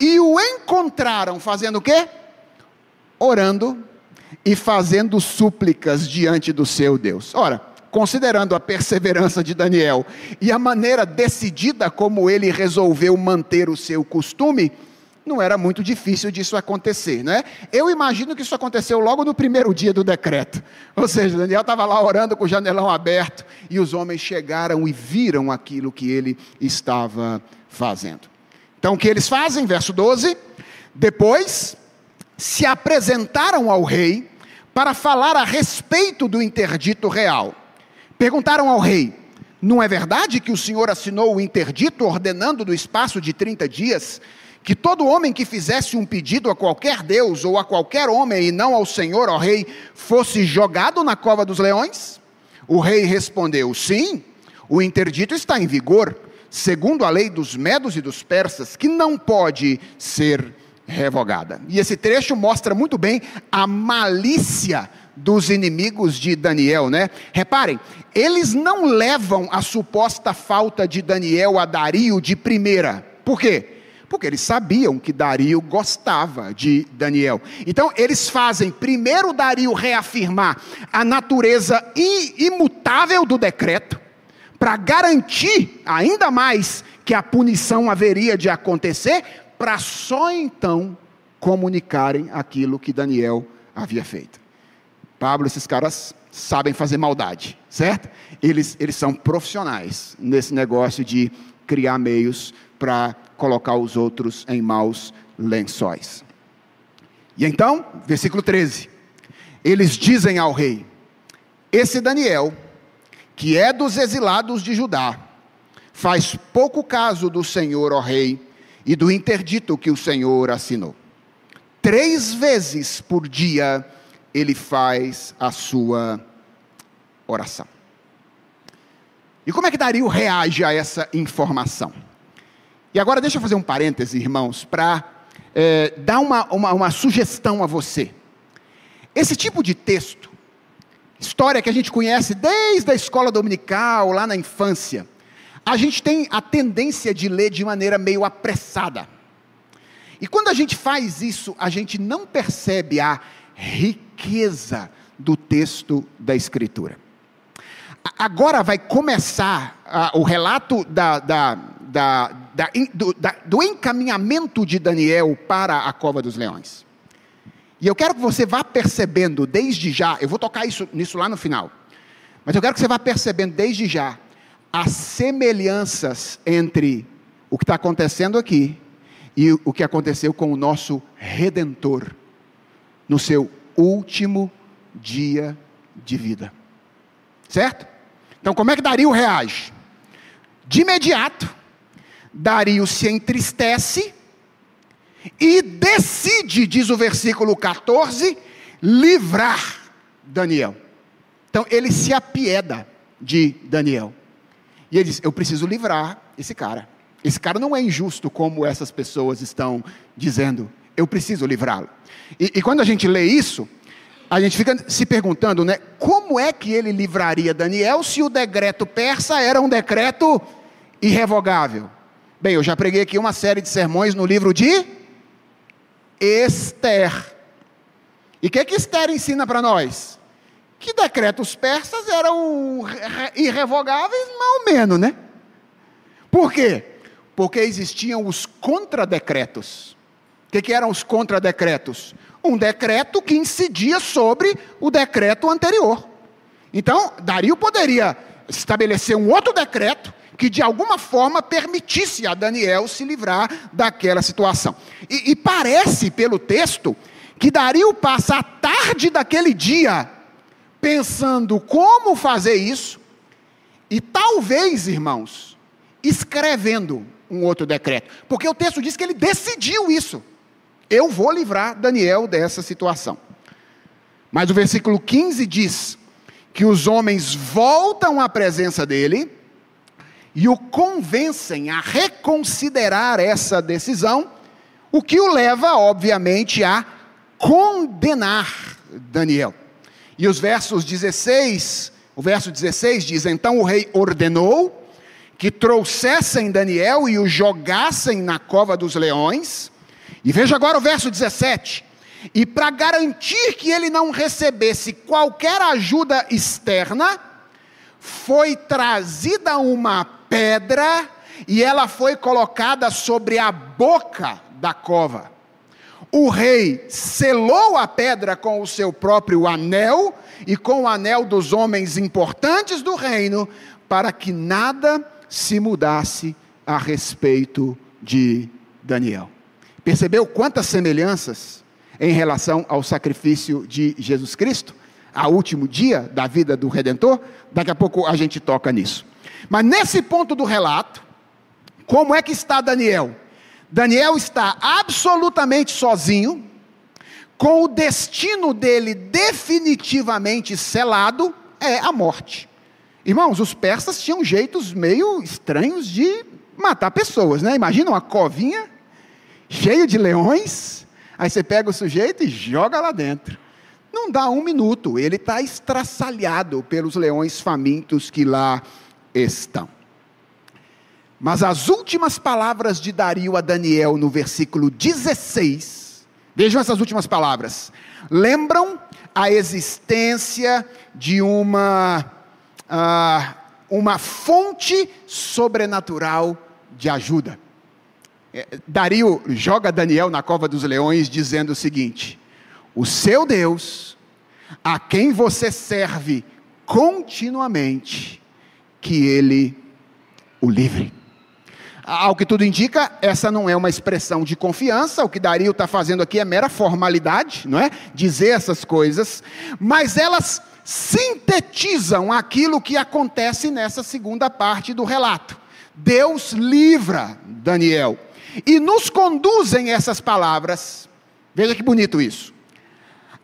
e o encontraram fazendo o quê? Orando e fazendo súplicas diante do seu Deus. Ora, considerando a perseverança de Daniel e a maneira decidida como ele resolveu manter o seu costume, não era muito difícil disso acontecer, né? Eu imagino que isso aconteceu logo no primeiro dia do decreto. Ou seja, Daniel estava lá orando com o janelão aberto e os homens chegaram e viram aquilo que ele estava fazendo. Então, o que eles fazem? Verso 12: depois se apresentaram ao rei para falar a respeito do interdito real. Perguntaram ao rei: Não é verdade que o senhor assinou o interdito ordenando no espaço de 30 dias que todo homem que fizesse um pedido a qualquer Deus ou a qualquer homem e não ao Senhor, ó rei, fosse jogado na cova dos leões? O rei respondeu: Sim, o interdito está em vigor, segundo a lei dos medos e dos persas, que não pode ser revogada. E esse trecho mostra muito bem a malícia dos inimigos de Daniel, né? Reparem, eles não levam a suposta falta de Daniel a Dario de primeira. Por quê? Porque eles sabiam que Dario gostava de Daniel. Então, eles fazem primeiro Dario reafirmar a natureza imutável do decreto, para garantir ainda mais que a punição haveria de acontecer, para só então comunicarem aquilo que Daniel havia feito. Pablo, esses caras sabem fazer maldade, certo? Eles, eles são profissionais nesse negócio de criar meios para colocar os outros em maus lençóis. E então, versículo 13: eles dizem ao rei: Esse Daniel, que é dos exilados de Judá, faz pouco caso do Senhor, ó rei, e do interdito que o Senhor assinou. Três vezes por dia ele faz a sua oração. E como é que Dario reage a essa informação? E agora deixa eu fazer um parêntese, irmãos, para é, dar uma, uma, uma sugestão a você. Esse tipo de texto, história que a gente conhece desde a escola dominical, lá na infância, a gente tem a tendência de ler de maneira meio apressada. E quando a gente faz isso, a gente não percebe a riqueza do texto da Escritura. Agora vai começar o relato da, da, da, do, do encaminhamento de Daniel para a cova dos leões. E eu quero que você vá percebendo desde já, eu vou tocar isso, nisso lá no final, mas eu quero que você vá percebendo desde já as semelhanças entre o que está acontecendo aqui e o que aconteceu com o nosso Redentor no seu último dia de vida. Certo? Então, como é que Dario reage? De imediato, Dario se entristece e decide, diz o versículo 14, livrar Daniel. Então, ele se apieda de Daniel. E ele diz: Eu preciso livrar esse cara. Esse cara não é injusto como essas pessoas estão dizendo. Eu preciso livrá-lo. E, e quando a gente lê isso, a gente fica se perguntando, né? Como é que ele livraria Daniel se o decreto persa era um decreto irrevogável? Bem, eu já preguei aqui uma série de sermões no livro de Esther. E o que, que Esther ensina para nós? Que decretos persas eram irrevogáveis, mais ou menos, né? Por quê? Porque existiam os contradecretos. O que, que eram os contradecretos? Um decreto que incidia sobre o decreto anterior. Então, Dario poderia estabelecer um outro decreto que de alguma forma permitisse a Daniel se livrar daquela situação. E, e parece, pelo texto, que Dario passa a tarde daquele dia pensando como fazer isso, e talvez, irmãos, escrevendo um outro decreto, porque o texto diz que ele decidiu isso. Eu vou livrar Daniel dessa situação. Mas o versículo 15 diz que os homens voltam à presença dele e o convencem a reconsiderar essa decisão, o que o leva, obviamente, a condenar Daniel. E os versos 16, o verso 16 diz: Então o rei ordenou que trouxessem Daniel e o jogassem na cova dos leões. E veja agora o verso 17. E para garantir que ele não recebesse qualquer ajuda externa, foi trazida uma pedra e ela foi colocada sobre a boca da cova. O rei selou a pedra com o seu próprio anel e com o anel dos homens importantes do reino, para que nada se mudasse a respeito de Daniel. Percebeu quantas semelhanças em relação ao sacrifício de Jesus Cristo? Ao último dia da vida do Redentor? Daqui a pouco a gente toca nisso. Mas nesse ponto do relato, como é que está Daniel? Daniel está absolutamente sozinho, com o destino dele definitivamente selado, é a morte. Irmãos, os persas tinham jeitos meio estranhos de matar pessoas, né? Imagina uma covinha cheia de leões, aí você pega o sujeito e joga lá dentro. Não dá um minuto, ele está estraçalhado pelos leões famintos que lá estão. Mas as últimas palavras de Dario a Daniel no versículo 16, vejam essas últimas palavras, lembram a existência de uma, uh, uma fonte sobrenatural de ajuda. É, Dario joga Daniel na cova dos leões, dizendo o seguinte: O seu Deus, a quem você serve continuamente, que ele o livre. Ao que tudo indica, essa não é uma expressão de confiança, o que Dario está fazendo aqui é mera formalidade, não é? Dizer essas coisas, mas elas sintetizam aquilo que acontece nessa segunda parte do relato. Deus livra Daniel e nos conduzem essas palavras, veja que bonito isso,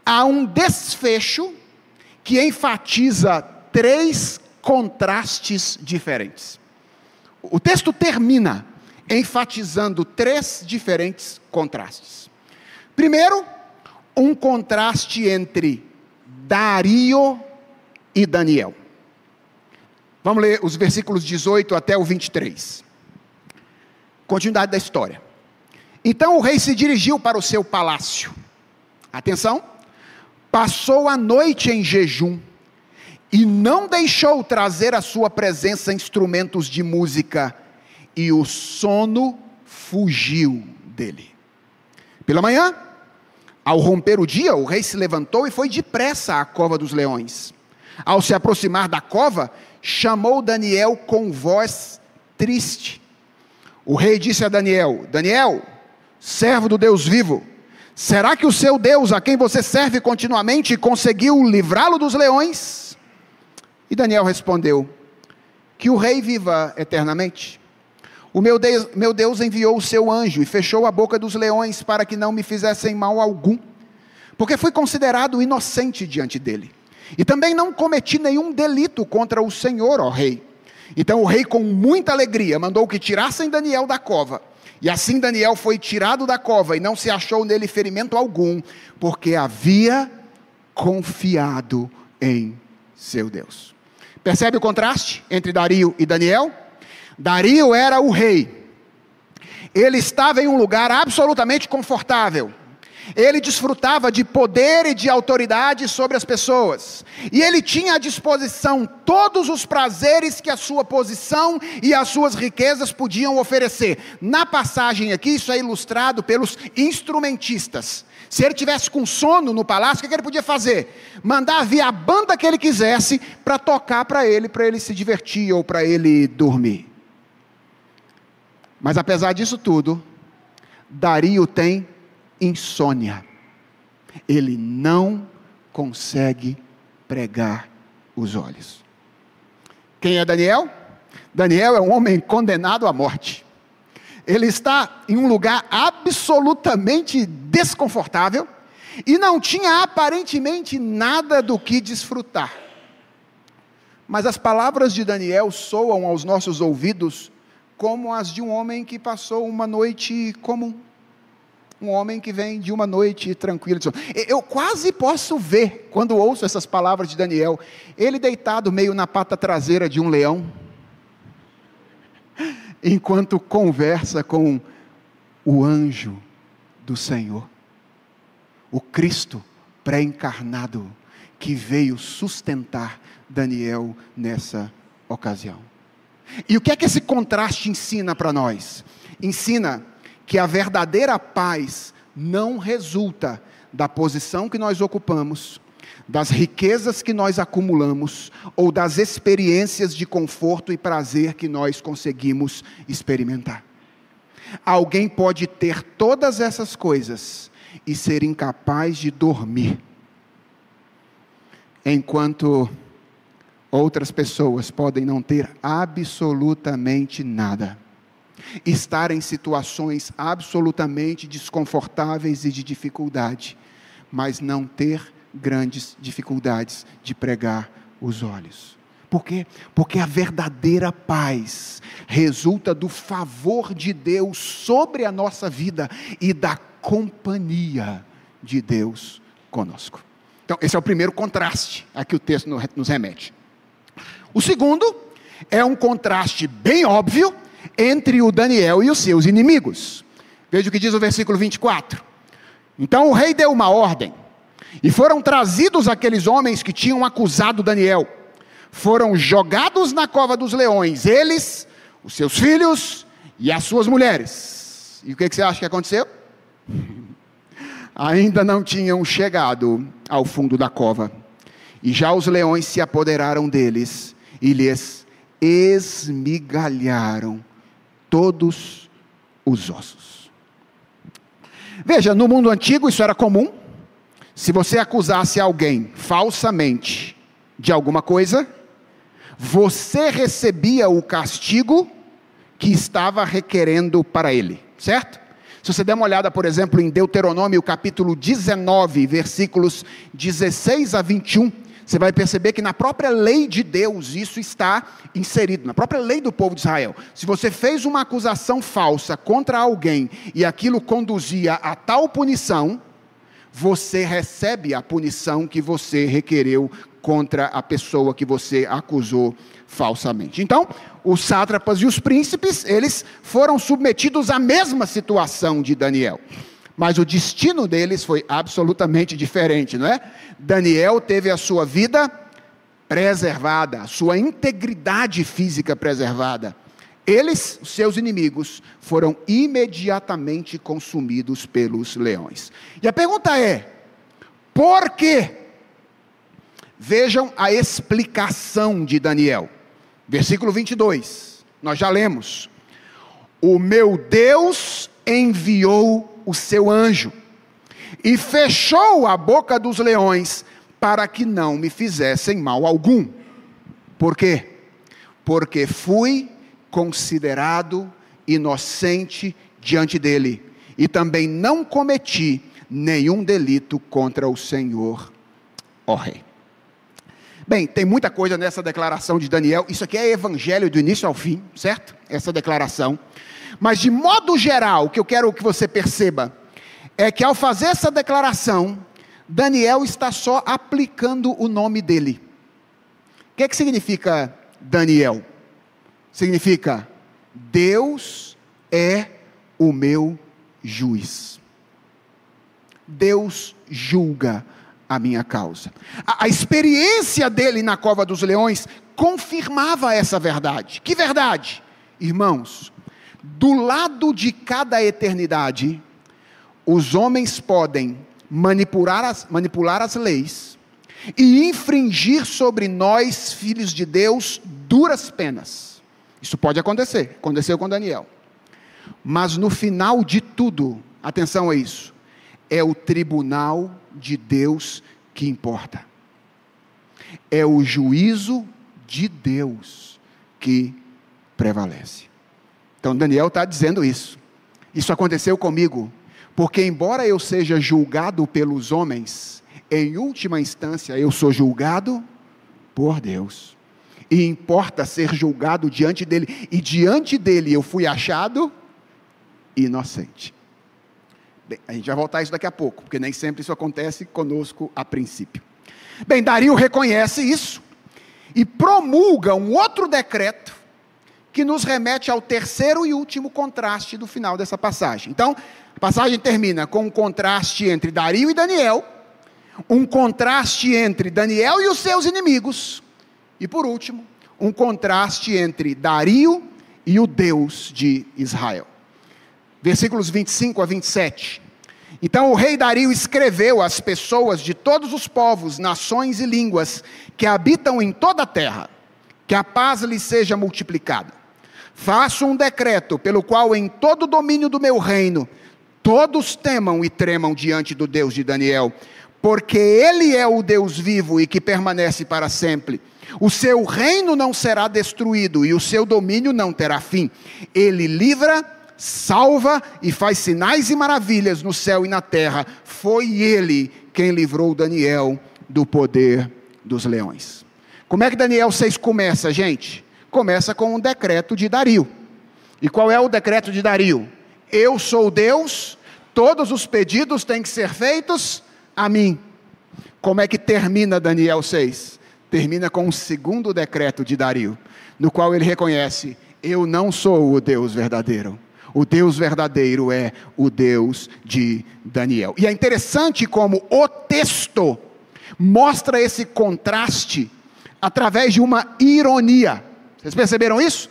a um desfecho que enfatiza três contrastes diferentes. O texto termina enfatizando três diferentes contrastes. Primeiro, um contraste entre Dario e Daniel. Vamos ler os versículos 18 até o 23. Continuidade da história. Então o rei se dirigiu para o seu palácio. Atenção! Passou a noite em jejum e não deixou trazer à sua presença instrumentos de música, e o sono fugiu dele. Pela manhã, ao romper o dia, o rei se levantou e foi depressa à cova dos leões. Ao se aproximar da cova, chamou Daniel com voz triste. O rei disse a Daniel: Daniel, servo do Deus vivo, será que o seu Deus, a quem você serve continuamente, conseguiu livrá-lo dos leões? E Daniel respondeu: Que o rei viva eternamente. O meu Deus, meu Deus enviou o seu anjo e fechou a boca dos leões para que não me fizessem mal algum, porque fui considerado inocente diante dele. E também não cometi nenhum delito contra o Senhor, ó rei. Então o rei, com muita alegria, mandou que tirassem Daniel da cova. E assim Daniel foi tirado da cova e não se achou nele ferimento algum, porque havia confiado em seu Deus. Percebe o contraste entre Dario e Daniel? Dario era o rei. Ele estava em um lugar absolutamente confortável. Ele desfrutava de poder e de autoridade sobre as pessoas. E ele tinha à disposição todos os prazeres que a sua posição e as suas riquezas podiam oferecer. Na passagem aqui, isso é ilustrado pelos instrumentistas. Se ele tivesse com sono no palácio, o que ele podia fazer? Mandar vir a banda que ele quisesse para tocar para ele, para ele se divertir ou para ele dormir. Mas apesar disso tudo, Dario tem insônia. Ele não consegue pregar os olhos. Quem é Daniel? Daniel é um homem condenado à morte. Ele está em um lugar absolutamente desconfortável e não tinha aparentemente nada do que desfrutar. Mas as palavras de Daniel soam aos nossos ouvidos como as de um homem que passou uma noite comum um homem que vem de uma noite tranquila. Eu quase posso ver, quando ouço essas palavras de Daniel, ele deitado meio na pata traseira de um leão, enquanto conversa com o anjo do Senhor, o Cristo pré-encarnado, que veio sustentar Daniel nessa ocasião. E o que é que esse contraste ensina para nós? Ensina que a verdadeira paz não resulta da posição que nós ocupamos, das riquezas que nós acumulamos ou das experiências de conforto e prazer que nós conseguimos experimentar. Alguém pode ter todas essas coisas e ser incapaz de dormir, enquanto outras pessoas podem não ter absolutamente nada estar em situações absolutamente desconfortáveis e de dificuldade, mas não ter grandes dificuldades de pregar os olhos. Por quê? Porque a verdadeira paz resulta do favor de Deus sobre a nossa vida e da companhia de Deus conosco. Então, esse é o primeiro contraste a que o texto nos remete. O segundo é um contraste bem óbvio entre o Daniel e os seus inimigos. Veja o que diz o versículo 24. Então o rei deu uma ordem, e foram trazidos aqueles homens que tinham acusado Daniel. Foram jogados na cova dos leões, eles, os seus filhos e as suas mulheres. E o que, você acha que aconteceu? (laughs) Ainda não tinham chegado ao fundo da cova, e já os leões se apoderaram deles e lhes esmigalharam todos os ossos. Veja, no mundo antigo isso era comum. Se você acusasse alguém falsamente de alguma coisa, você recebia o castigo que estava requerendo para ele, certo? Se você der uma olhada, por exemplo, em Deuteronômio capítulo 19, versículos 16 a 21, você vai perceber que na própria lei de Deus isso está inserido, na própria lei do povo de Israel. Se você fez uma acusação falsa contra alguém e aquilo conduzia a tal punição, você recebe a punição que você requereu contra a pessoa que você acusou falsamente. Então, os sátrapas e os príncipes, eles foram submetidos à mesma situação de Daniel mas o destino deles foi absolutamente diferente, não é? Daniel teve a sua vida preservada, a sua integridade física preservada. Eles, seus inimigos, foram imediatamente consumidos pelos leões. E a pergunta é: por quê? Vejam a explicação de Daniel. Versículo 22. Nós já lemos. O meu Deus enviou o seu anjo e fechou a boca dos leões para que não me fizessem mal algum. Por quê? Porque fui considerado inocente diante dele e também não cometi nenhum delito contra o Senhor, ó Rei. Bem, tem muita coisa nessa declaração de Daniel. Isso aqui é evangelho do início ao fim, certo? Essa declaração. Mas de modo geral, o que eu quero que você perceba é que ao fazer essa declaração, Daniel está só aplicando o nome dele. O que, é que significa Daniel? Significa Deus é o meu juiz. Deus julga a minha causa. A, a, experiência dele na cova dos leões confirmava essa verdade. Que verdade? Irmãos, do lado de cada eternidade, os homens podem manipular as, manipular as leis e infringir sobre nós, filhos de Deus, duras penas. Isso pode acontecer, aconteceu com Daniel. Mas no final de tudo, atenção a isso, é o tribunal de Deus que importa. É o juízo de Deus que prevalece. Então Daniel está dizendo isso. Isso aconteceu comigo, porque embora eu seja julgado pelos homens, em última instância eu sou julgado por Deus. E importa ser julgado diante dele, e diante dele eu fui achado inocente. Bem, a gente vai voltar a isso daqui a pouco, porque nem sempre isso acontece conosco a princípio. Bem, Dario reconhece isso e promulga um outro decreto que nos remete ao terceiro e último contraste do final dessa passagem. Então, a passagem termina com um contraste entre Dario e Daniel, um contraste entre Daniel e os seus inimigos, e por último, um contraste entre Dario e o Deus de Israel versículos 25 a 27. Então o rei Dario escreveu às pessoas de todos os povos, nações e línguas que habitam em toda a terra, que a paz lhes seja multiplicada. Faço um decreto pelo qual em todo o domínio do meu reino todos temam e tremam diante do Deus de Daniel, porque ele é o Deus vivo e que permanece para sempre. O seu reino não será destruído e o seu domínio não terá fim. Ele livra salva e faz sinais e maravilhas no céu e na terra. Foi ele quem livrou Daniel do poder dos leões. Como é que Daniel 6 começa, gente? Começa com um decreto de Dario. E qual é o decreto de Dario? Eu sou Deus, todos os pedidos têm que ser feitos a mim. Como é que termina Daniel 6? Termina com um segundo decreto de Dario, no qual ele reconhece: Eu não sou o Deus verdadeiro, o Deus verdadeiro é o Deus de Daniel. E é interessante como o texto mostra esse contraste através de uma ironia. Vocês perceberam isso?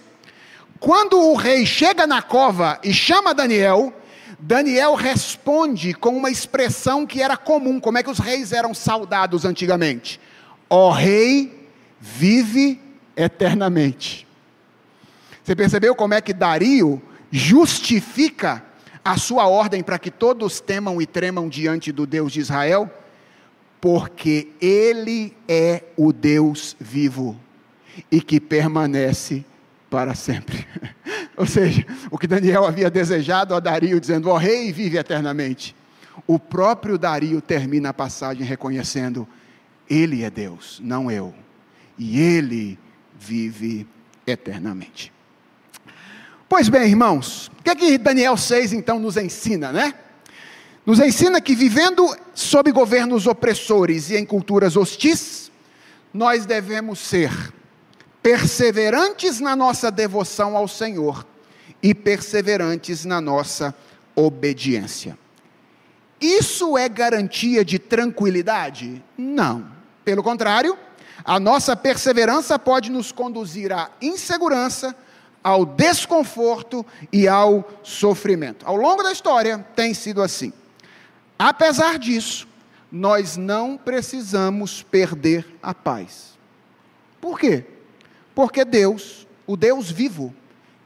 Quando o rei chega na cova e chama Daniel, Daniel responde com uma expressão que era comum, como é que os reis eram saudados antigamente? Ó rei, vive eternamente. Você percebeu como é que Dario justifica a sua ordem para que todos temam e tremam diante do Deus de Israel? Porque Ele é o Deus vivo e que permanece para sempre. (laughs) Ou seja, o que Daniel havia desejado a Dario, dizendo: Ó oh, rei, vive eternamente. O próprio Dario termina a passagem reconhecendo: Ele é Deus, não eu. E Ele vive eternamente. Pois bem, irmãos, o que é que Daniel 6 então nos ensina, né? Nos ensina que vivendo sob governos opressores e em culturas hostis, nós devemos ser perseverantes na nossa devoção ao Senhor e perseverantes na nossa obediência. Isso é garantia de tranquilidade? Não. Pelo contrário, a nossa perseverança pode nos conduzir à insegurança, ao desconforto e ao sofrimento. Ao longo da história tem sido assim. Apesar disso, nós não precisamos perder a paz. Por quê? Porque Deus, o Deus vivo,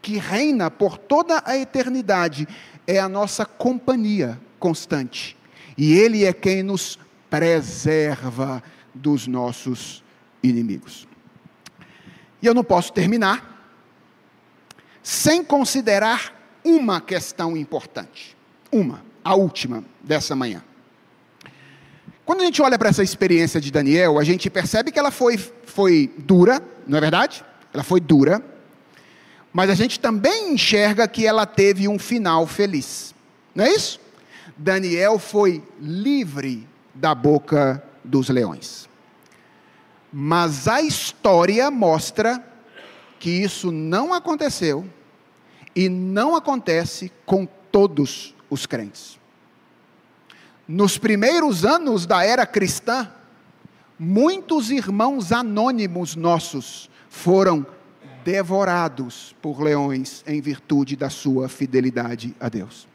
que reina por toda a eternidade, é a nossa companhia constante. E Ele é quem nos preserva dos nossos inimigos. E eu não posso terminar sem considerar uma questão importante. Uma, a última dessa manhã. Quando a gente olha para essa experiência de Daniel, a gente percebe que ela foi, foi dura, não é verdade? Ela foi dura, mas a gente também enxerga que ela teve um final feliz, não é isso? Daniel foi livre da boca dos leões. Mas a história mostra que isso não aconteceu e não acontece com todos os crentes. nos primeiros anos da era cristã, muitos irmãos anônimos nossos foram devorados por leões em virtude da sua fidelidade a Deus.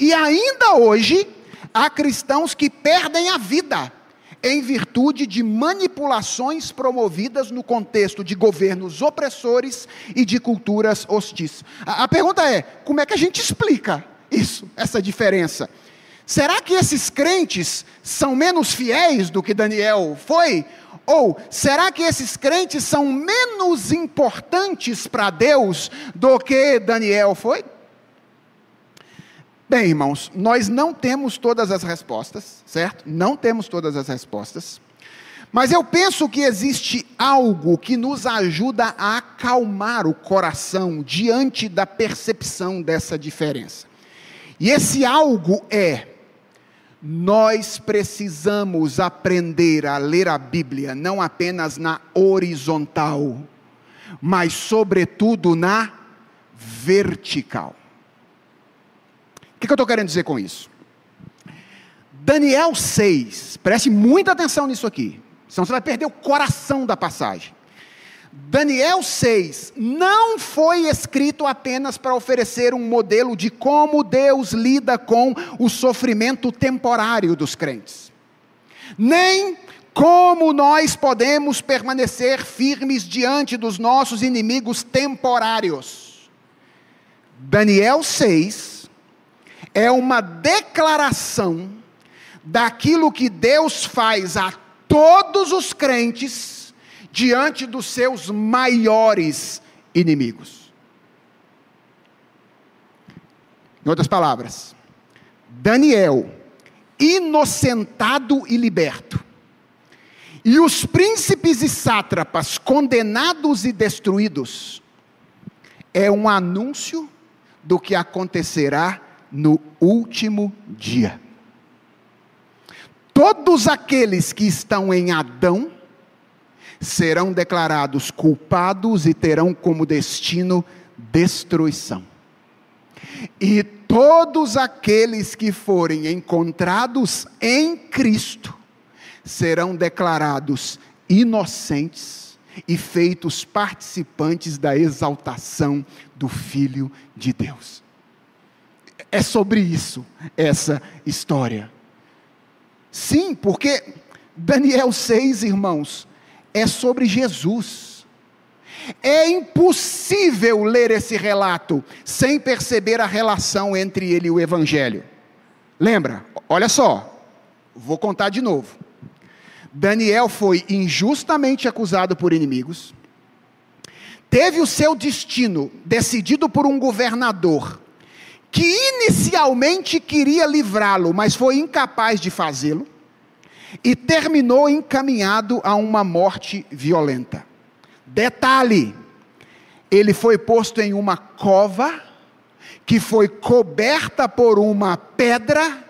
E ainda hoje, há cristãos que perdem a vida em virtude de manipulações promovidas no contexto de governos opressores e de culturas hostis. A, a pergunta é: como é que a gente explica isso, essa diferença? Será que esses crentes são menos fiéis do que Daniel foi? Ou será que esses crentes são menos importantes para Deus do que Daniel foi? Bem, irmãos, nós não temos todas as respostas, certo? Não temos todas as respostas. Mas eu penso que existe algo que nos ajuda a acalmar o coração diante da percepção dessa diferença. E esse algo é nós precisamos aprender a ler a Bíblia não apenas na horizontal, mas, sobretudo, na vertical. O que, eu estou querendo dizer com isso? Daniel 6, preste muita atenção nisso aqui, senão você vai perder o coração da passagem. Daniel 6 não foi escrito apenas para oferecer um modelo de como Deus lida com o sofrimento temporário dos crentes, nem como nós podemos permanecer firmes diante dos nossos inimigos temporários. Daniel 6 é uma declaração daquilo que Deus faz a todos os crentes diante dos seus maiores inimigos. Em outras palavras, Daniel, inocentado e liberto, e os príncipes e sátrapas condenados e destruídos, é um anúncio do que acontecerá no último dia. Todos aqueles que estão em Adão serão declarados culpados e terão como destino destruição. E todos aqueles que forem encontrados em Cristo serão declarados inocentes e feitos participantes da exaltação do Filho de Deus. É sobre isso essa história. Sim, porque Daniel 6, irmãos, é sobre Jesus. É impossível ler esse relato sem perceber a relação entre ele e o Evangelho. Lembra? Olha só, vou contar de novo. Daniel foi injustamente acusado por inimigos, teve o seu destino decidido por um governador que inicialmente queria livrá-lo, mas foi incapaz de fazê-lo e terminou encaminhado a uma morte violenta. Detalhe: ele foi posto em uma cova que foi coberta por uma pedra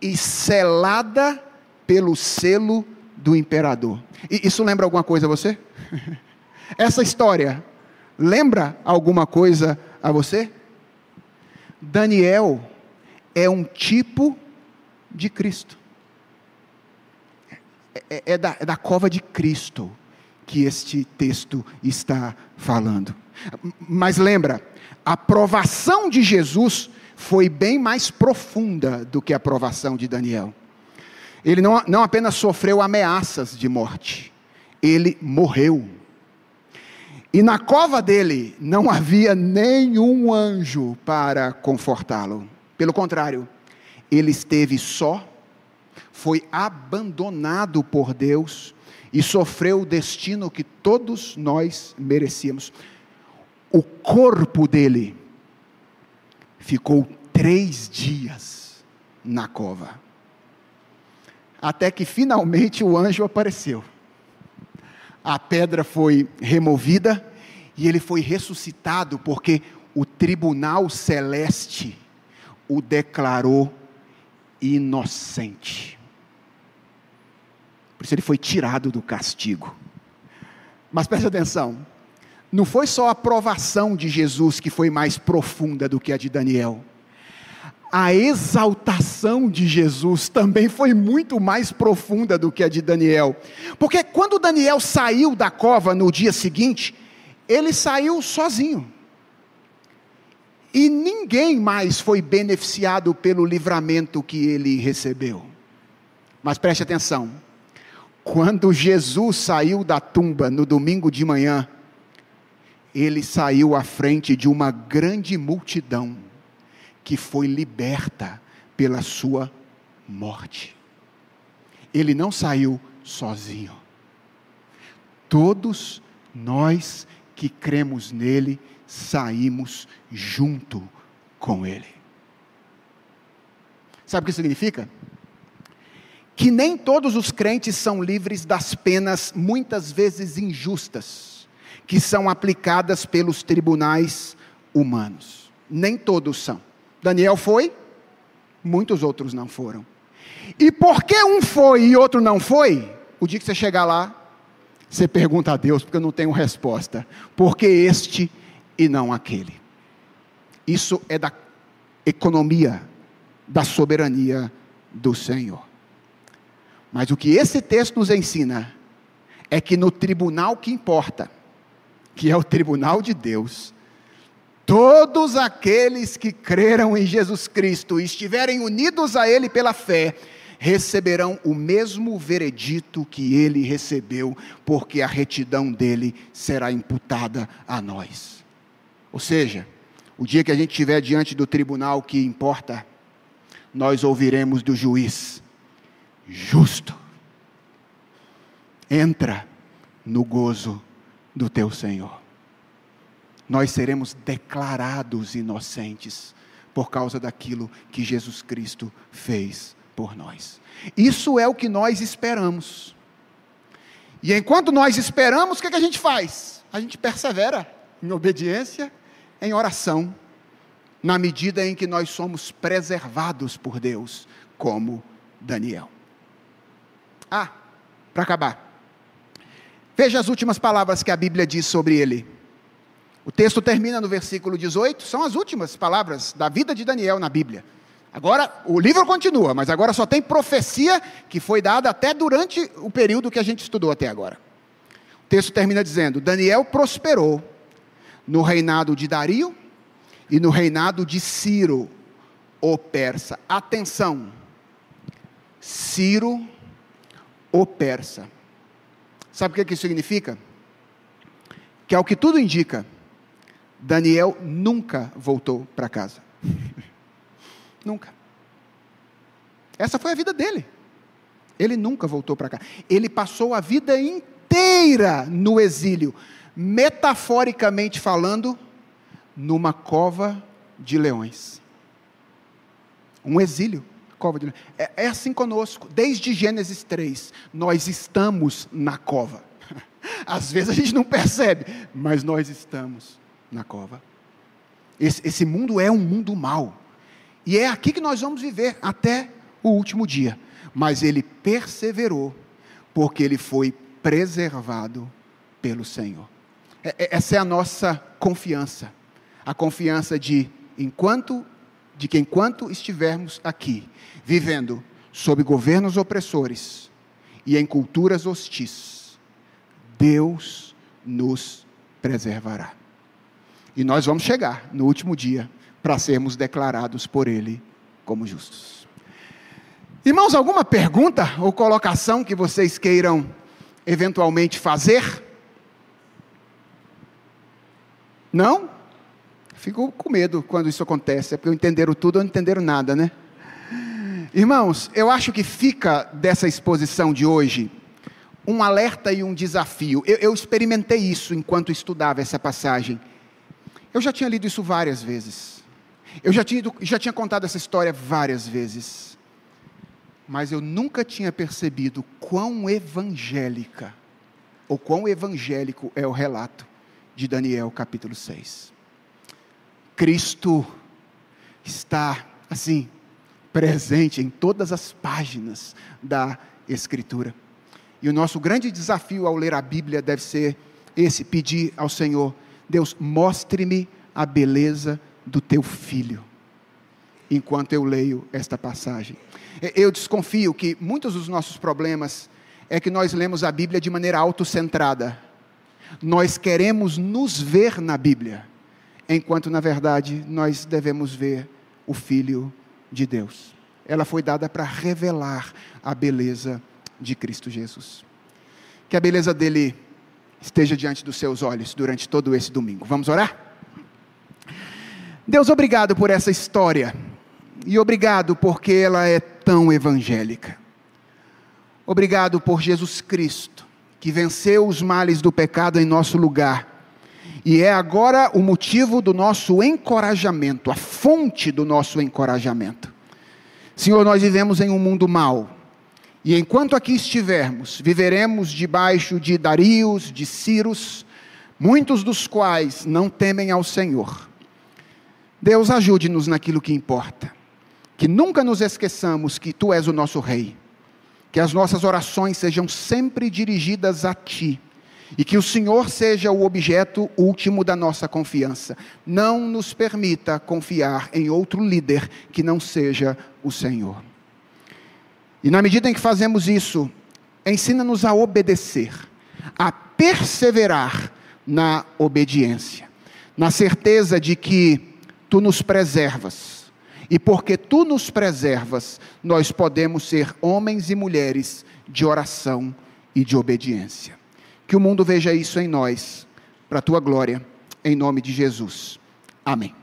e selada pelo selo do imperador. E isso lembra alguma coisa a você? (laughs) Essa história lembra alguma coisa a você? Daniel é um tipo de Cristo é, é, da, é da cova de Cristo que este texto está falando. Mas lembra, a provação de Jesus foi bem mais profunda do que a provação de Daniel. Ele não, não apenas sofreu ameaças de morte, ele morreu. E na cova dele não havia nenhum anjo para confortá-lo. Pelo contrário, ele esteve só foi abandonado por Deus e sofreu o destino que todos nós merecíamos. O corpo dele ficou três dias na cova, até que finalmente o anjo apareceu. A pedra foi removida e ele foi ressuscitado, porque o tribunal celeste o declarou inocente. Por isso ele foi tirado do castigo. Mas preste atenção, não foi só a provação de Jesus que foi mais profunda do que a de Daniel. A exaltação de Jesus também foi muito mais profunda do que a de Daniel. Porque quando Daniel saiu da cova no dia seguinte, ele saiu sozinho. E ninguém mais foi beneficiado pelo livramento que ele recebeu. Mas preste atenção: quando Jesus saiu da tumba no domingo de manhã, ele saiu à frente de uma grande multidão que foi liberta pela sua morte. Ele não saiu sozinho. Todos nós que cremos nele saímos junto com ele. Sabe o que significa? Que nem todos os crentes são livres das penas, muitas vezes injustas, que são aplicadas pelos tribunais humanos. Nem todos são. Daniel foi, muitos outros não foram. E por que um foi e outro não foi? O dia que você chegar lá, você pergunta a Deus, porque eu não tenho resposta. Por que este e não aquele? Isso é da economia, da soberania do Senhor. Mas o que esse texto nos ensina é que no tribunal que importa, que é o tribunal de Deus, Todos aqueles que creram em Jesus Cristo e estiverem unidos a Ele pela fé, receberão o mesmo veredito que ele recebeu, porque a retidão dele será imputada a nós. Ou seja, o dia que a gente estiver diante do tribunal que importa, nós ouviremos do juiz: justo, entra no gozo do teu Senhor nós seremos declarados inocentes por causa daquilo que Jesus Cristo fez por nós. Isso é o que nós esperamos. E enquanto nós esperamos, o que, é que a gente faz? A gente persevera em obediência, em oração, na medida em que nós somos preservados por Deus, como Daniel. Ah, para acabar. Veja as últimas palavras que a Bíblia diz sobre ele. O texto termina no versículo 18, são as últimas palavras da vida de Daniel na Bíblia. Agora, o livro continua, mas agora só tem profecia que foi dada até durante o período que a gente estudou até agora. O texto termina dizendo: Daniel prosperou no reinado de Dario e no reinado de Ciro, o persa. Atenção, Ciro, o persa. Sabe o que isso significa? Que é o que tudo indica Daniel nunca voltou para casa. (laughs) nunca. Essa foi a vida dele. Ele nunca voltou para cá. Ele passou a vida inteira no exílio, metaforicamente falando, numa cova de leões. Um exílio, cova de leões. É, é assim conosco, desde Gênesis 3, nós estamos na cova. (laughs) Às vezes a gente não percebe, mas nós estamos na cova. Esse, esse mundo é um mundo mau. E é aqui que nós vamos viver até o último dia. Mas ele perseverou, porque ele foi preservado pelo Senhor. É, é, essa é a nossa confiança. A confiança de enquanto de que enquanto estivermos aqui, vivendo sob governos opressores e em culturas hostis, Deus nos preservará. E nós vamos chegar no último dia para sermos declarados por Ele como justos. Irmãos, alguma pergunta ou colocação que vocês queiram eventualmente fazer? Não? Fico com medo quando isso acontece, é porque entenderam tudo ou não entenderam nada, né? Irmãos, eu acho que fica dessa exposição de hoje um alerta e um desafio. Eu, eu experimentei isso enquanto estudava essa passagem. Eu já tinha lido isso várias vezes. Eu já tinha, já tinha contado essa história várias vezes. Mas eu nunca tinha percebido quão evangélica, ou quão evangélico é o relato de Daniel capítulo 6. Cristo está, assim, presente em todas as páginas da Escritura. E o nosso grande desafio ao ler a Bíblia deve ser esse: pedir ao Senhor Deus, mostre-me a beleza do teu filho. enquanto eu leio esta passagem. Eu desconfio que muitos dos nossos problemas é que nós lemos a Bíblia de maneira autocentrada. Nós queremos nos ver na Bíblia, enquanto na verdade nós devemos ver o Filho de Deus. Ela foi dada para revelar a beleza de Cristo Jesus. Que a beleza dele esteja diante dos seus olhos durante todo esse domingo. Vamos orar? Deus, obrigado por essa história. E obrigado porque ela é tão evangélica. Obrigado por Jesus Cristo, que venceu os males do pecado em nosso lugar. E é agora o motivo do nosso encorajamento, a fonte do nosso encorajamento. Senhor, nós vivemos em um mundo mau e enquanto aqui estivermos, viveremos debaixo de Darios, de Círios, muitos dos quais não temem ao Senhor. Deus ajude-nos naquilo que importa. Que nunca nos esqueçamos que Tu és o nosso Rei. Que as nossas orações sejam sempre dirigidas a Ti. E que o Senhor seja o objeto último da nossa confiança. Não nos permita confiar em outro líder que não seja o Senhor. E na medida em que fazemos isso, ensina-nos a obedecer, a perseverar na obediência, na certeza de que tu nos preservas. E porque tu nos preservas, nós podemos ser homens e mulheres de oração e de obediência. Que o mundo veja isso em nós, para a tua glória, em nome de Jesus. Amém.